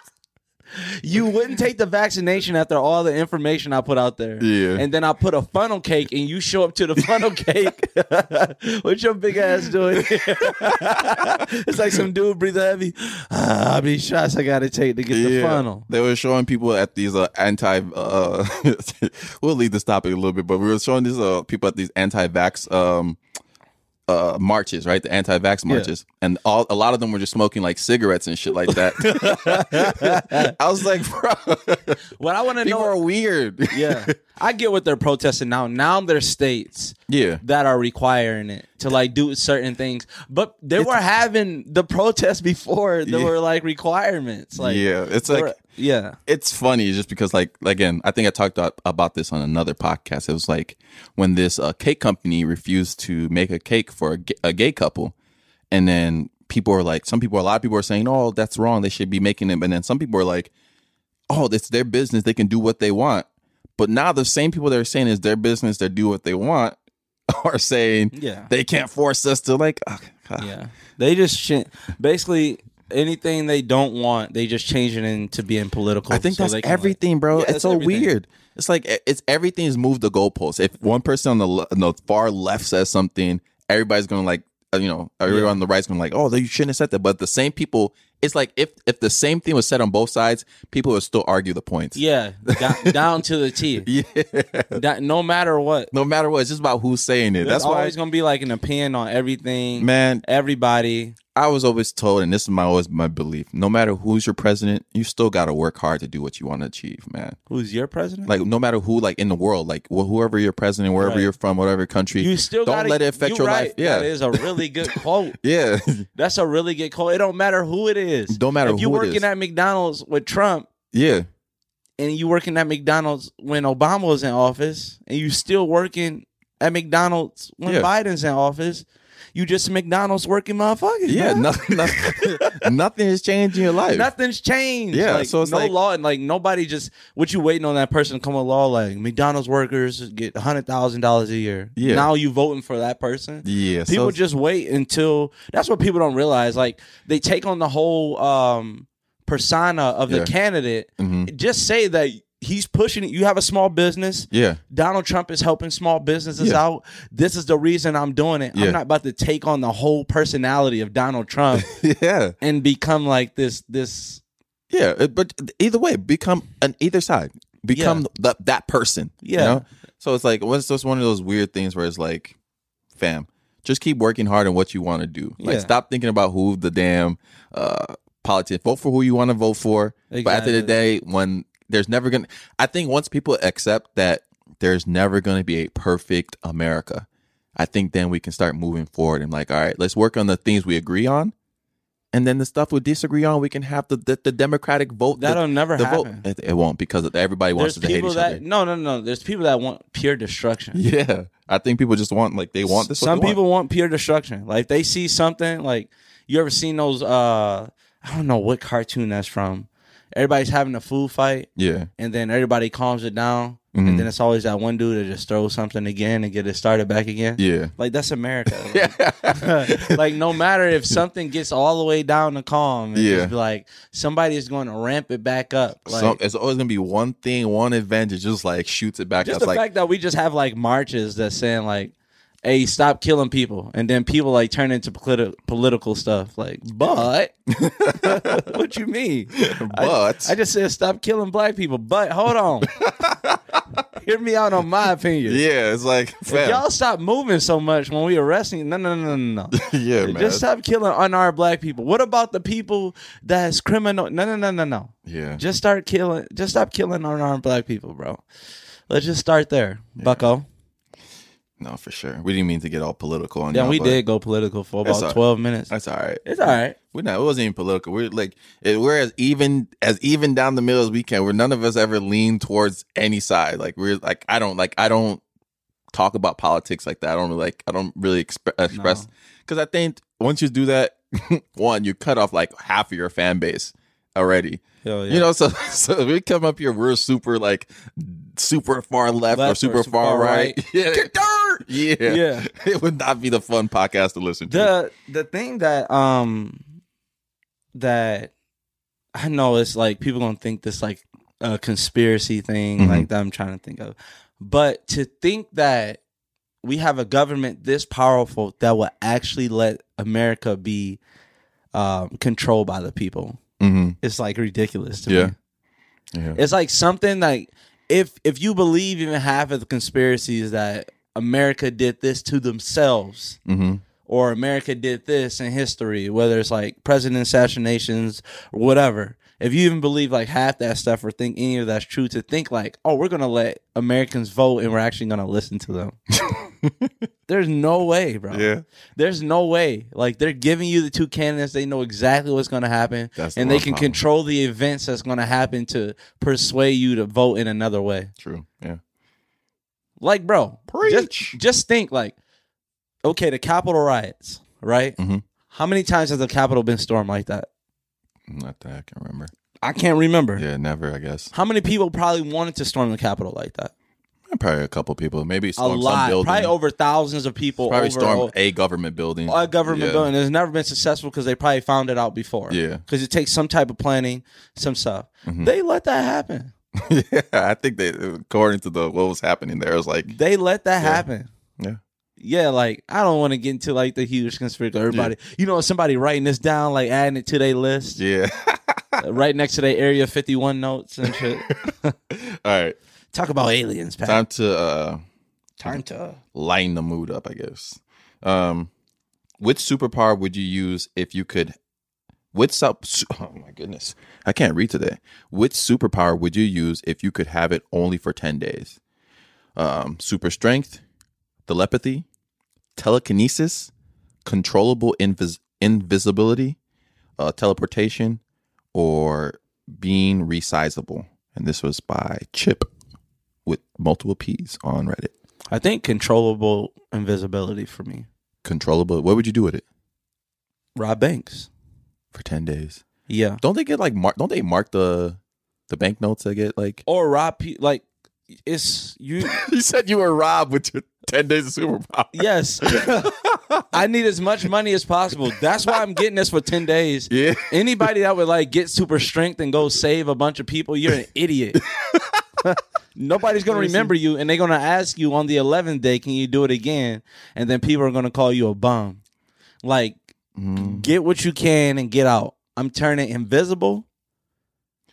you wouldn't take the vaccination after all the information I put out there. Yeah. And then I put a funnel cake and you show up to the funnel cake. what your big ass doing? it's like some dude breathing heavy. Ah, how many shots I gotta take to get the funnel? They were showing people at these uh, anti. Uh, we'll leave this topic a little bit, but we were showing these uh, people at these anti-vax um, uh, marches, right? The anti-vax marches, and all a lot of them were just smoking like cigarettes and shit like that. I was like, bro, What I want to know are weird. yeah. I get what they're protesting now. Now there's states yeah. that are requiring it to like do certain things. But they were having the protests before there Yeah. were like requirements. Like yeah, it's like yeah. it's funny just because like again i think i talked about, about this on another podcast it was like when this uh, cake company refused to make a cake for a, a gay couple and then people are like some people a lot of people are saying oh that's wrong they should be making it And then some people are like oh it's their business they can do what they want but now the same people that are saying it's their business they do what they want are saying Yeah. they can't force us to like ah. Yeah. They just sh- basically anything they don't want, they just change it into being political. I think so that's can, like- everything, bro. Yeah, it's so everything. weird. It's like it's everything is moved the goalposts. If one person on the, le- on the far left says something, everybody's gonna like, uh, you know, everyone Yeah. on the right's gonna like, oh, you shouldn't have said that. But the same people, it's like if if the same thing was said on both sides, people would still argue the points. Yeah, down, down to the T. yeah. That- no matter what. No matter what, it's just about who's saying it. There's That's why, it's gonna be like an opinion on everything. man. Everybody. I was always told, and this is my always my belief: no matter who's your president, you still got to work hard to do what you want to achieve, man. Who's your president? Like no matter who, like in the world, like wh- whoever your president, wherever Right. you're from, whatever country, you still don't gotta, let it affect you your right. life. Yeah, that is a really good quote. yeah, That's a really good quote. It don't matter who it is. Don't matter if you who it working is. at McDonald's with Trump yeah. and you working at McDonald's when Obama was in office, and you still working at McDonald's when Yeah. Biden's in office. You just McDonald's working motherfucker. Yeah, nothing, nothing, nothing has changed in your life. Nothing's changed. Yeah, like, so it's no like- law and like nobody just what you waiting on that person to come with law like McDonald's workers get hundred thousand dollars a year. Yeah. Now you voting for that person. Yeah, People it's- just wait until that's what people don't realize. Like they take on the whole um persona of the Yeah. candidate. Mhm. Just say that he's pushing it. You have a small business. Yeah, Donald Trump is helping small businesses Yeah. out. This is the reason I'm doing it. Yeah. I'm not about to take on the whole personality of Donald Trump yeah, and become like this this yeah. But either way, become an either side. Become the, that person. you Yeah. know? So it's like what's just one of those weird things where it's like, fam, just keep working hard on what you want to do. Like Yeah. stop thinking about who the damn uh politician. Vote for who you want to vote for. But at the end of the day, when there's never gonna, I think once people accept that there's never gonna be a perfect America, I think then we can start moving forward and like, all right, let's work on the things we agree on. And then the stuff we disagree on, we can have the the, the democratic vote. That'll the, never the happen. Vote. It, it won't because everybody wants there's to hate people each that other. no no no. There's people that want pure destruction. Yeah, I think people just want like they want this. Some they want. people want. pure destruction. Like they see something like you ever seen those uh I don't know what cartoon that's from. Everybody's having a food fight Yeah, and then everybody calms it down Mhm. and then it's always that one dude that just throws something again and get it started back again. yeah, Like that's America. Like, like, no matter if something gets all the way down to calm, it's Yeah. like somebody is going to ramp it back up. Like so it's always gonna be one thing, one event that just like shoots it back. just up. the like fact that we just have like marches that saying like hey stop killing people. And then people like turn into politi- political stuff. Like but what you mean? But- I, I just said stop killing black people but hold on. Hear me out on my opinion. Yeah, it's like y'all stop moving so much when we arresting no no no no no yeah, man. just stop killing unarmed black people. What about the people that's criminal? No no no no no. Yeah, just start killing just stop killing unarmed black people bro. Let's just start there bucko no, for sure. We didn't mean to get all political on Yeah, y'all, we did go political for about all- twelve minutes. That's all right. It's all right. We're not. It wasn't even political. We're like it, we're as even as even down the middle as we can. Where none of us ever lean towards any side. Like we're like I don't like I don't talk about politics like that. I don't really like I don't really exp- express because I think once you do that, one you cut off like half of your fan base already. Yeah. You know, so so we come up here, we're super like super far left, or Left or super, super far, far right. right. Yeah. yeah, Yeah. It would not be the fun podcast to listen to. the the thing that um that I know it's like people gonna think this like a conspiracy thing Mhm. like that I'm trying to think of, but to think that we have a government this powerful that will actually let America be um, controlled by the people, hmm it's like ridiculous to Yeah. me. Yeah. It's like something like if if you believe even half of the conspiracies that America did this to themselves hmm or America did this in history, whether it's like president assassinations or whatever. If you even believe like half that stuff or think any of that's true, to think like, oh, we're gonna let Americans vote and we're actually gonna listen to them. There's no way, bro. Yeah. There's no way. Like they're giving you the two candidates, they know exactly what's gonna happen. That's the and they can problem. control the events that's gonna happen to persuade you to vote in another way. True. Yeah. Like, bro, Preach. Just, just think, like, okay, the Capitol riots, right? Mhm. How many times has the Capitol been stormed like that? Not that I can remember. I can't remember. Yeah, never. I guess How many people probably wanted to storm the Capitol like that? probably a couple people. Maybe A lot, probably over thousands of people. Probably over, storm a government building. a government Yeah. building. It's never been successful because they probably found it out before. Yeah. because it takes some type of planning, some stuff. Mhm. They let that happen. yeah, I think they according to the what was happening there it was like They let that Yeah. happen. yeah. Yeah, like I don't want to get into like the huge conspiracy. Everybody, you know, somebody writing this down, like adding it to their list, Yeah. uh, right next to their Area Fifty One notes and shit. All right. Talk about aliens, Pat. Time to uh Time to. lighten the mood up, I guess. Um which superpower would you use if you could which sup oh my goodness. I can't read today. Which superpower would you use if you could have it only for 10 days? Um super strength, telepathy, telekinesis, controllable invis- invisibility, uh, teleportation, or being resizable. And this was by Chip with multiple P's on Reddit. I think controllable invisibility for me. controllable. What would you do with it Rob Banks. For ten days? Yeah. Don't they get like mark? Don't they mark the the banknotes? I get like. Or rob pe- like it's you you said you were robbed with your ten days of superpower. yes. I need as much money as possible. That's why I'm getting this for 10 days. Yeah. Anybody that would like get super strength and go save a bunch of people, you're an idiot. Nobody's gonna remember you, and they're gonna ask you on the eleventh day, "Can you do it again?" And then people are gonna call you a bum. Like, get what you can and get out. I'm turning invisible.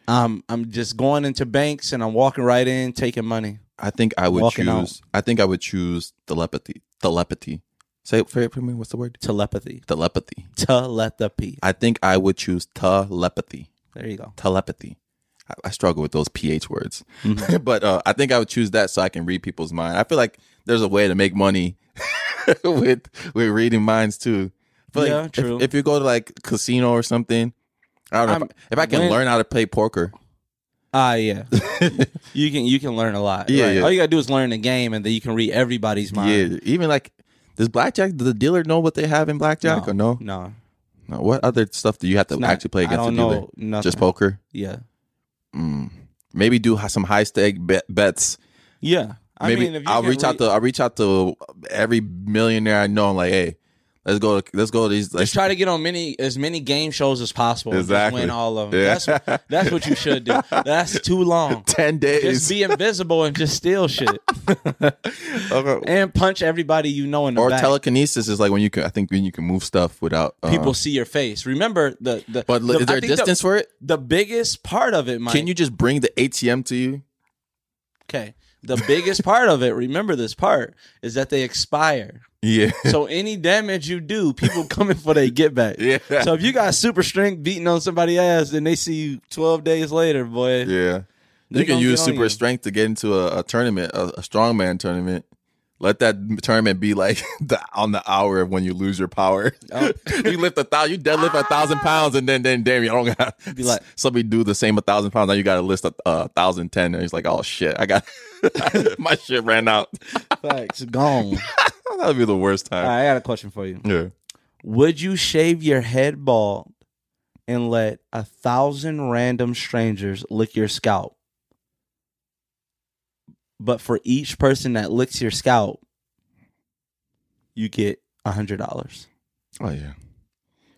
Um, I'm just going into banks and I'm walking right in, taking money. I think I would Walking out. choose. I think I would choose telepathy. Telepathy. Say it for, for me. What's the word? Telepathy. Telepathy. Telepathy. I think I would choose telepathy. There you go. Telepathy. I, I struggle with those ph words, Mm-hmm. but uh, I think I would choose that so I can read people's mind. I feel like there's a way to make money with with reading minds too. I feel Yeah, like true. If, if you go to like casino or something, I don't know if, I, if I can when- learn how to play poker. Ah, yeah. you can you can learn a lot. Yeah, yeah. All you gotta do is learn the game, and then you can read everybody's mind. Yeah, even like does blackjack? Does the dealer know what they have in blackjack or no? No. No. What other stuff do you have to not- actually play I against don't the dealer? know nothing. Just poker. Yeah. Mm. Maybe do some high stake bet- bets. Yeah. I Maybe mean, if you I'll reach out to I'll reach out to every millionaire I know. I'm like, hey, let's go. Let's go to these. Let's try to get on many as many game shows as possible. Exactly. win all of them. Yeah. That's that's what you should do. That's too long. ten days. Just be invisible and just steal shit Okay. and punch everybody you know in the back. Or back. telekinesis is like when you can. I think when you can move stuff without uh, People see your face. Remember the the. But the, is there a think the- distance for it? The, biggest part of it, Mike. Can you just bring the ATM to you? Okay. The biggest part of it, remember this part, is that they expire. Yeah. So any damage you do, people coming for their get back. Yeah. So if you got super strength beating on somebody's ass then they see you 12 days later, boy, Yeah. You can use super you. strength to get into a, a tournament, a, a strongman tournament. Let that tournament be like the, on the hour of when you lose your power. Oh. you lift a thousand, you deadlift a thousand ah. pounds, and then then damn, you I don't got Be like- somebody do the same a thousand pounds. Now you got to list a, a thousand ten, and he's like, oh shit, I got my shit ran out. facts gone. that would be the worst time. right, I got a question for you. Yeah. Would you shave your head bald and let a thousand random strangers lick your scalp? But for each person that licks your scalp, you get a hundred dollars. Oh yeah.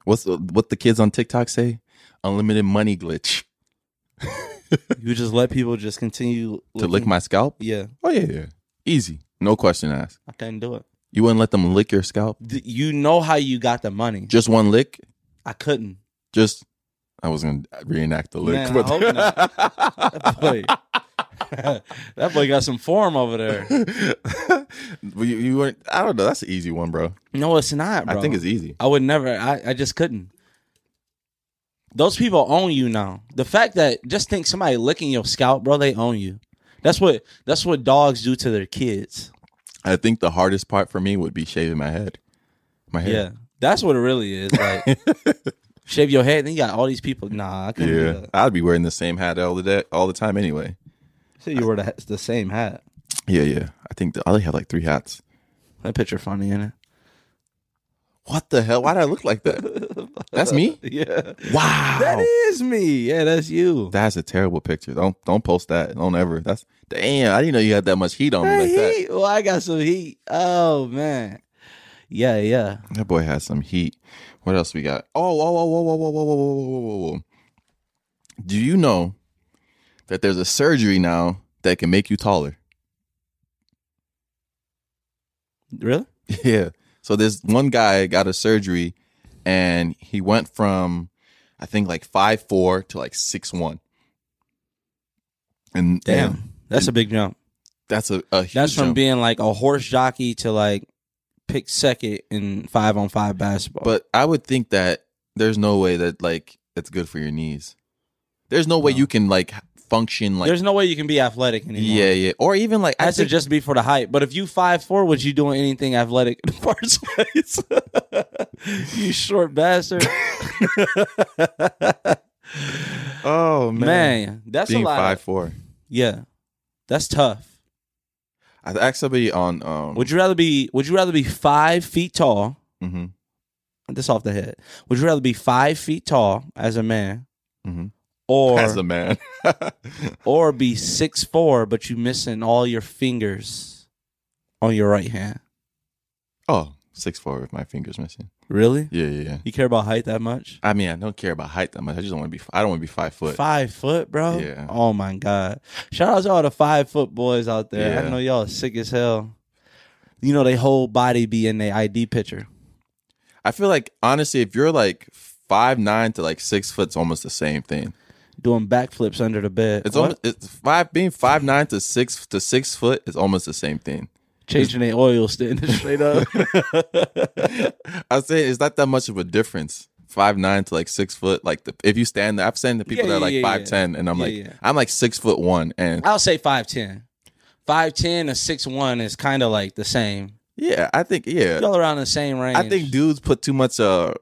What's the, what the kids on TikTok say? Unlimited money glitch You just let people just continue to lick my scalp. Yeah, Oh yeah, yeah. Easy, no question asked. I couldn't do it. You wouldn't let them lick your scalp? D- You know how you got the money. Just one lick? I couldn't. Just I was gonna reenact the lick. Man, I hope That boy, that boy got some form over there. Well, you, you weren't. I don't know. That's an easy one, bro. No, it's not, bro. I think it's easy. I would never. I, I just couldn't. Those people own you now. The fact that just think somebody licking your scalp, bro, they own you. That's what that's what dogs do to their kids. I think the hardest part for me would be shaving my head. My hair. Yeah, that's what it really is. Like shave your head, then you got all these people. Nah, I couldn't do Yeah, that. I'd be wearing the same hat all the day, all the time anyway. So you wear the, the same hat. Yeah, yeah. I think the, I only have like three hats. That picture funny, in it? What the hell? Why did I look like that? That's me. Yeah, Wow, that is me. Yeah, that's you. that's a terrible picture. Don't don't post that. Don't ever. That's damn. I didn't know you had that much heat on me like that. Well, I got some heat. Oh man. Yeah, yeah. That boy has some heat. What else we got? Oh, oh, oh, oh, oh, oh, oh, oh, oh, oh, oh, oh. Do you know that there's a surgery now that can make you taller? Really? Yeah. So this one guy got a surgery and he went from I think like five four to like six one. And Damn. and That's a big jump. that's a, a huge That's from jump. being like a horse jockey to like pick second in five on five basketball. But I would think that there's no way that like it's good for your knees. There's no way you can like function like there's no way you can be athletic anymore. yeah, yeah, or even like I That's to think, just be for the height. But if you five four, was you doing anything athletic in the first place? you short bastard. oh Man, that's being a lot. five four. Yeah. That's tough. I asked somebody on um Would you rather be would you rather be five feet tall Mm-hmm. This off the head. Would you rather be five feet tall as a man, Mhm. Or As a man. or be six four, but you missing all your fingers on your right hand? oh, six four with my fingers missing. Really? Yeah, yeah, yeah. You care about height that much? I mean, I don't care about height that much. I just don't want to be. I don't want to be five foot. Five foot, bro. Yeah. Oh my god. Shout out to all the five foot boys out there. I know y'all are sick as hell. You know, they whole body be in their ID picture. I feel like honestly, if you're like five nine to like six foot, it's almost the same thing. Doing backflips under the bed. It's almost it's five being five nine to six to six foot is almost the same thing. changing their oil standing straight up. I say it's not that much of a difference. Five nine to like six foot. Like the, if you stand there, I've seen the people Yeah, that are like yeah, yeah, five ten, and I'm Yeah, like yeah. I'm like six foot one, and I'll say five ten. Five ten to six one is kind of like the same. yeah, I think yeah, Y'all around the same range. I think dudes put too much uh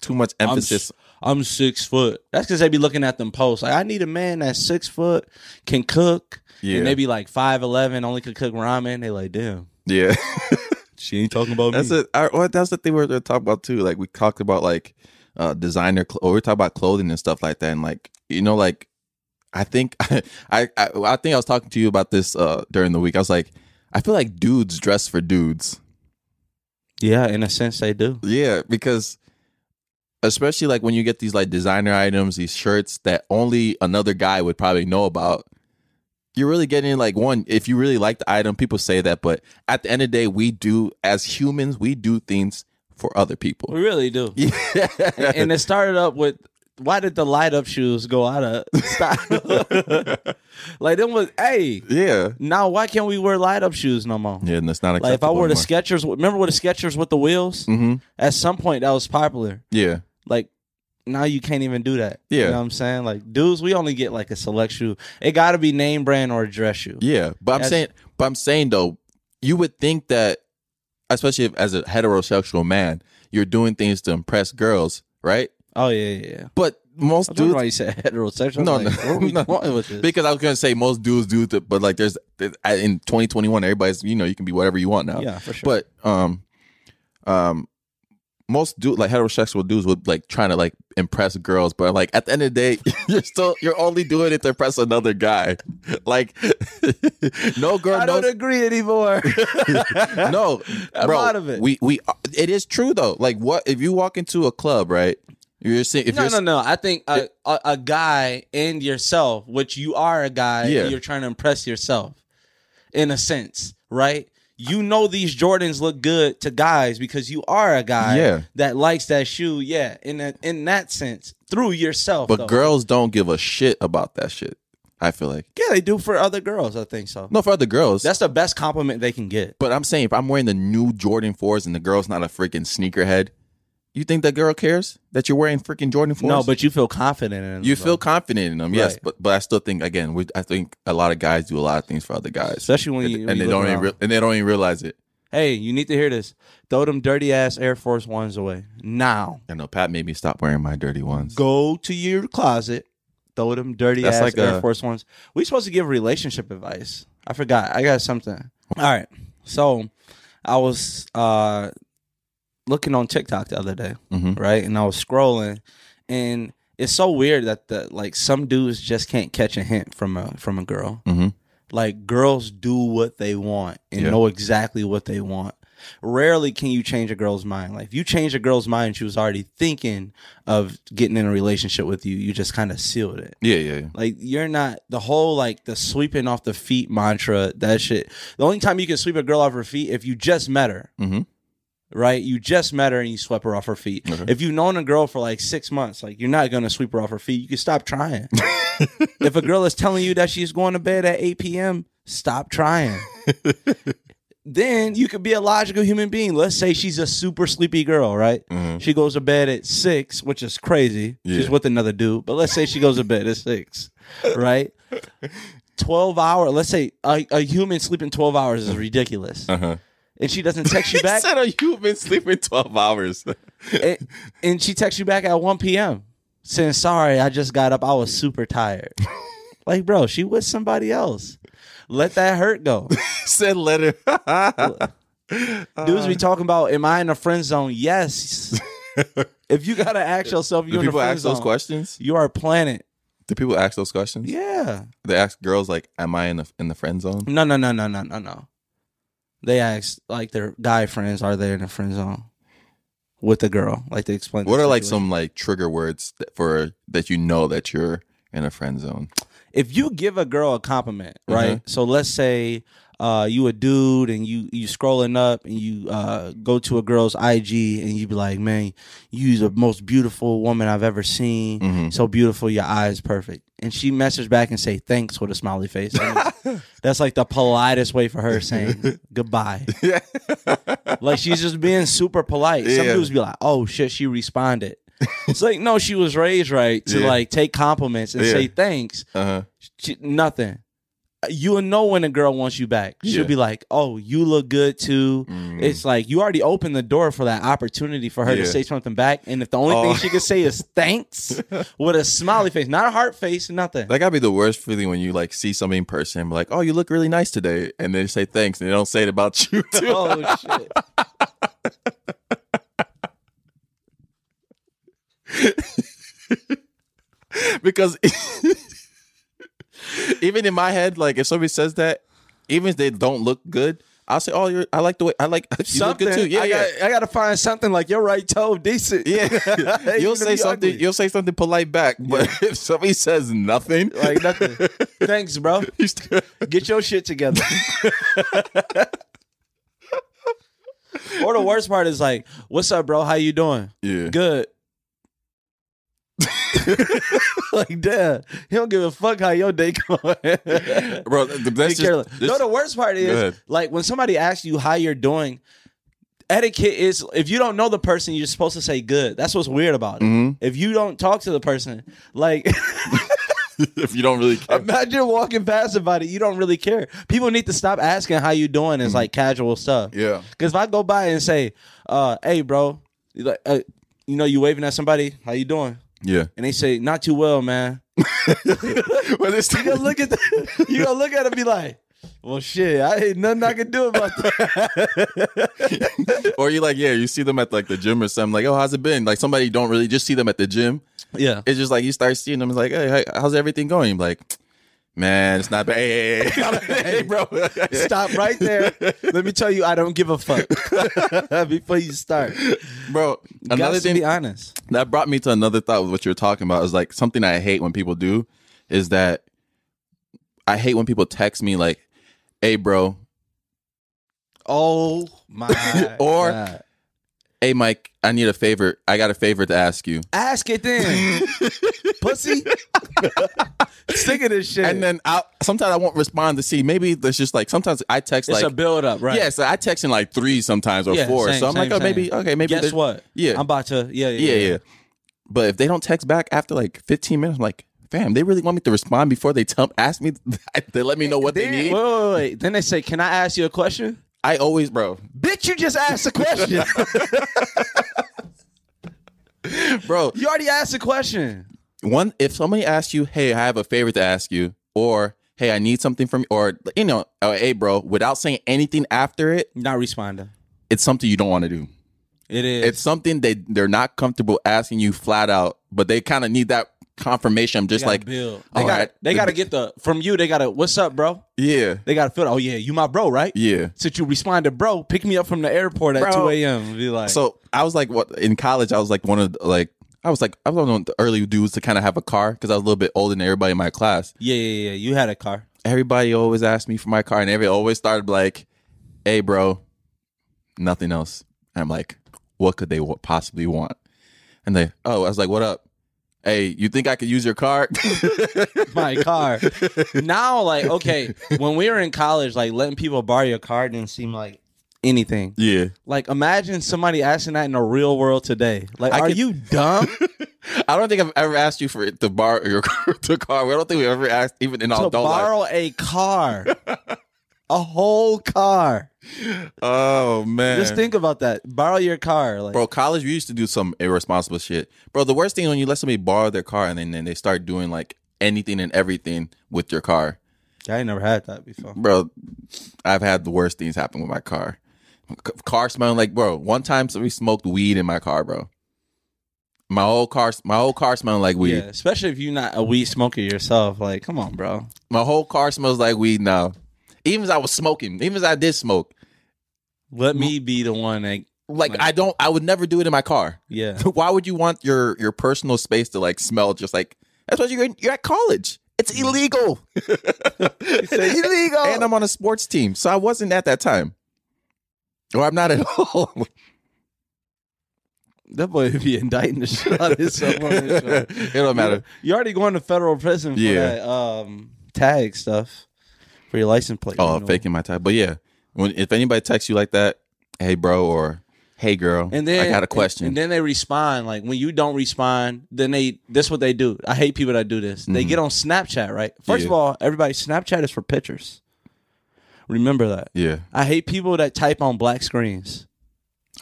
too much I'm, emphasis. s- I'm six foot. That's because they be looking at them posts. Like I need a man that's six foot, can cook, Yeah. and they be like five eleven, only can cook ramen. They like, damn, yeah, she ain't talking about that's me. it. I, well, that's the thing we're, we're talking about too. Like we talked about like uh designer, cl- or we talked about clothing and stuff like that, and like you know like. I think I, I I think I was talking to you about this uh during the week. I was like, I feel like dudes dress for dudes. Yeah, in a sense they do. Yeah, because especially like when you get these like designer items, these shirts that only another guy would probably know about. You're really getting like one, if you really like the item, people say that, but at the end of the day, we do as humans, we do things for other people. We really do. Yeah. and it started up with why did the light up shoes go out of style? like them was hey yeah. now why can't we wear light up shoes no more? Yeah, and that's not Like if I acceptable wore the anymore. Skechers, remember what the Skechers with the wheels? Mhm. At some point that was popular. Yeah. Like now you can't even do that. Yeah. you know what I'm saying? Like dudes, we only get like a select shoe. It got to be name brand or a dress shoe. Yeah, but I'm That's- saying, but I'm saying though, you would think that, especially if, as a heterosexual man, you're doing things to impress girls, right? Oh yeah, yeah. yeah. But most I don't know dudes, why you said heterosexual. No, like, no, where are we no. with this? because I was gonna say most dudes do, it, but like there's in 2021, everybody's you know you can be whatever you want now. yeah, for sure. But um, um, most dude like heterosexual dudes would like trying to like impress girls, but like at the end of the day, you're still you're only doing it to impress another guy. Like no girl, I no don't agree anymore. no, I'm bro. out of it. We we it is true though. Like what if you walk into a club, right? You're saying if no, you're no, no. I think a, a, a guy and yourself, which you are a guy, Yeah. you're trying to impress yourself, in a sense, right? You know these Jordans look good to guys because you are a guy Yeah. that likes that shoe. Yeah, in that in that sense, through yourself. but though. girls don't give a shit about that shit. I feel like yeah, they do for other girls. I think so. no for other girls. That's the best compliment they can get. but I'm saying if I'm wearing the new Jordan fours and the girl's not a freaking sneakerhead, you think that girl cares that you're wearing freaking Jordan fours? No, but you feel confident in them. you though. feel confident in them, yes. Right. But but I still think again, we, I think a lot of guys do a lot of things for other guys, especially when and, you and they don't even re- and they don't even realize it. Hey, you need to hear this. Throw them dirty ass Air Force Ones away now. I know Pat made me stop wearing my dirty ones. Go to your closet. Throw them dirty That's ass like Air a- Force Ones. We supposed to give relationship advice. I forgot. I got something. All right. So I was uh looking on TikTok the other day, Mhm. right? And I was scrolling, and it's so weird that the like some dudes just can't catch a hint from a from a girl. Mhm. Like girls do what they want and Yeah. know exactly what they want. Rarely can you change a girl's mind. Like if you change a girl's mind, she was already thinking of getting in a relationship with you. You just kind of sealed it. Yeah, yeah, yeah. Like you're not the whole like the sweeping off the feet mantra. That shit. The only time you can sweep a girl off her feet if you just met her, Mhm. Right? You just met her and you swept her off her feet. Okay. If you've known a girl for like six months, like you're not gonna sweep her off her feet. You can stop trying. if a girl is telling you that she's going to bed at 8 p.m., stop trying. then you could be a logical human being. Let's say she's a super sleepy girl, right? Mhm. She goes to bed at six, which is crazy. She's with another dude, but let's say she goes to bed at six, right? 12 hour, let's say a, a human sleeping 12 hours is ridiculous. Uh-huh. And she doesn't text you back, said, oh, "Are you been sleeping twelve hours?" and, and she texts you back at 1 p.m. saying, Sorry, I just got up. I was super tired. like, bro, she with somebody else. Let that hurt go. said, "Let her." Dudes be talking about, am I in the friend zone? Yes. if you gotta ask yourself, you people ask those questions? You are a planet. Do people ask those questions? Yeah. They ask girls like, "Am I in the in the friend zone?" No, no, no, no, no, no, no. They ask like their guy friends, are they in a friend zone with a girl? Like they explain. What the are like situation. some like trigger words that for that you know that you're in a friend zone? if you give a girl a compliment, right? Mm-hmm. So let's say uh, you a dude and you you scrolling up and you uh, go to a girl's IG and you be like, man, you the most beautiful woman I've ever seen. Mhm. So beautiful, your eyes perfect. And she messaged back and say thanks with a smiley face. That's like the politest way for her saying goodbye. Yeah. Like she's just being super polite. Some dudes be like, "Oh shit," she responded. It's like no, she was raised right to Yeah. like take compliments and Yeah. say thanks. Uh-huh. She, nothing. You will know when a girl wants you back. She'll Yeah. be like, "Oh, you look good too." Mm. It's like you already opened the door for that opportunity for her Yeah. to say something back, and if the only Oh. thing she can say is thanks with a smiley face, not a heart face, nothing. That gotta be the worst feeling when you like see somebody in person and be like, "Oh, you look really nice today," and they say thanks, and they don't say it about you too. oh shit! because even in my head, like if somebody says that, even if they don't look good, I'll say, "Oh, you're. I like the way. I like you look something. good too." Yeah, I yeah. Got, I got to find something like your right toe decent. Yeah, you'll say something. ugly. You'll say something polite back. But if somebody says nothing, like nothing. Thanks, bro. Get your shit together. or the worst part is like, "What's up, bro? How you doing? yeah, Good." Like, damn, he don't give a fuck how your day going. bro. That's just, no, the worst part is like when somebody asks you how you're doing. Etiquette is if you don't know the person, you're supposed to say good. That's what's weird about it. Mhm. If you don't talk to the person, like if you don't really care. imagine walking past somebody, you don't really care. People need to stop asking how you doing as like casual stuff. Yeah. Because if I go by and say, uh, "Hey, bro," you like, uh, you know, you waving at somebody, how you doing? Yeah. And they say, "Not too well, man." well, this You gonna look at the, you gonna look at it and be like, "Well, shit, I ain't nothing I can do about that." or you like, yeah, you see them at like the gym or something. Like, oh, how's it been? Like somebody you don't really just see them at the gym. yeah. It's just like you start seeing them. It's like, hey, hey, how's everything going? Like, man, it's not bad. Hey, hey, hey, hey, bro. Stop right there. Let me tell you, I don't give a fuck before you start. bro. Another Another to thing be honest. that brought me to another thought with what you were talking about is like something I hate when people do is that I hate when people text me like, hey, bro, Oh my! Or- God. Hey, Mike, I need a favor. I got a favor to ask you. ask it then, pussy. Sick of this shit. And then I sometimes I won't respond to see. Maybe there's just like sometimes I text it's like a build up, right? Yeah, so I text in like three sometimes or Yeah, four. same, so I'm like, oh, same, oh, maybe okay, maybe. Guess there's- what? Yeah, I'm about to. Yeah, yeah, yeah, yeah. But if they don't text back after like 15 minutes, I'm like, fam, they really want me to respond before they tell ask me. they let me know what they Then- need. Wait, wait, wait. Then they say, "Can I ask you a question?" I always, bro, Bitch, you just asked a question. bro. you already asked a question. One, if somebody asks you, hey, I have a favor to ask you, or hey, I need something from you, or you know, or, hey, bro, without saying anything after it, Not responding. it's something you don't want to do. It is. It's something they they're not comfortable asking you flat out, but they kind of need that confirmation. I'm just like, build. They got. right. They got to get the from you. They got to. What's up, bro? yeah, They got to feel. Oh yeah, you my bro, right? yeah. Since you responded, bro, pick me up from the airport at Bro. two a.m. Be like, So I was like, what in college? I was like one of the, like I was like I was one of the early dudes to kind of have a car because I was a little bit older than everybody in my class. yeah, yeah, yeah. You had a car. Everybody always asked me for my car, and everybody always started like, "Hey, bro, nothing else." And I'm like, "What could they possibly want?" And they, oh, I was like, "What up?" Hey, you think I could use your car? my car. now, like, okay, when we were in college, like letting people borrow your car didn't seem like anything. yeah. Like, imagine somebody asking that in the real world today. Like, I are could- you dumb I don't think I've ever asked you for it to borrow your car. To car. I don't think we ever asked, even in our to adult life. borrow a car, a whole car? Oh man, Just think about that. Borrow your car, like, Bro, college we used to do some irresponsible shit. Bro, the worst thing when you let somebody borrow their car and then, then they start doing like anything and everything with your car. I ain't never had that before. Bro, I've had the worst things happen with my car. C- car smelling like bro. One time somebody smoked weed in my car, bro. My whole car, my whole car smelling like weed. Yeah, especially if you're not a weed smoker yourself. Like, come on, bro. My whole car smells like weed now. Even as I was smoking, even as I did smoke, Let me be the one that, like Like- I don't, I would never do it in my car. yeah. Why would you want your your personal space to like smell just like? That's what you're in, you're at college. It's illegal. it's illegal. And I'm on a sports team, so I wasn't at that time, or I'm not at all. That boy would be indicting the shit out of himself on this it don't matter. You already going to federal prison for Yeah. that um, tag stuff for your license plate. Oh, renewal. faking my type. But yeah, when if anybody texts you like that, hey bro, or hey girl, And then I got a question. And, then they respond. Like when you don't respond, then they this what they do. I hate people that do this. They get on Snapchat, right? First of Mm-hmm. All, everybody Snapchat is for pictures. Remember that. yeah. I hate people that type on black screens.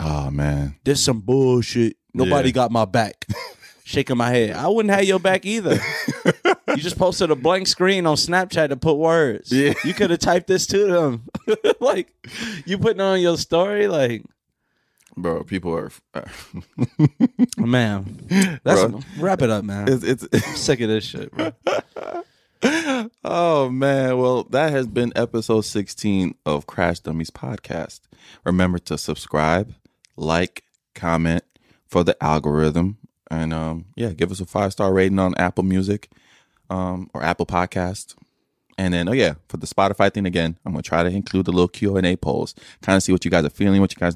Oh man. This some bullshit. Nobody Yeah. got my back. Shaking my head. I wouldn't have your back either. you just posted a blank screen on Snapchat to put words. Yeah. You could have typed this to them. like you putting on your story, like Bro, people are. man. That's Bro. wrap it up, man. it's, it's I'm sick of this shit, bro. oh man. Well, that has been episode 16 of Crash Dummies podcast. Remember to subscribe, like, comment for the algorithm, and um, yeah, give us a five star rating on Apple Music, um, or Apple Podcast. And then, oh yeah, for the Spotify thing again, I'm gonna try to include the little Q and A polls, kind of see what you guys are feeling, what you guys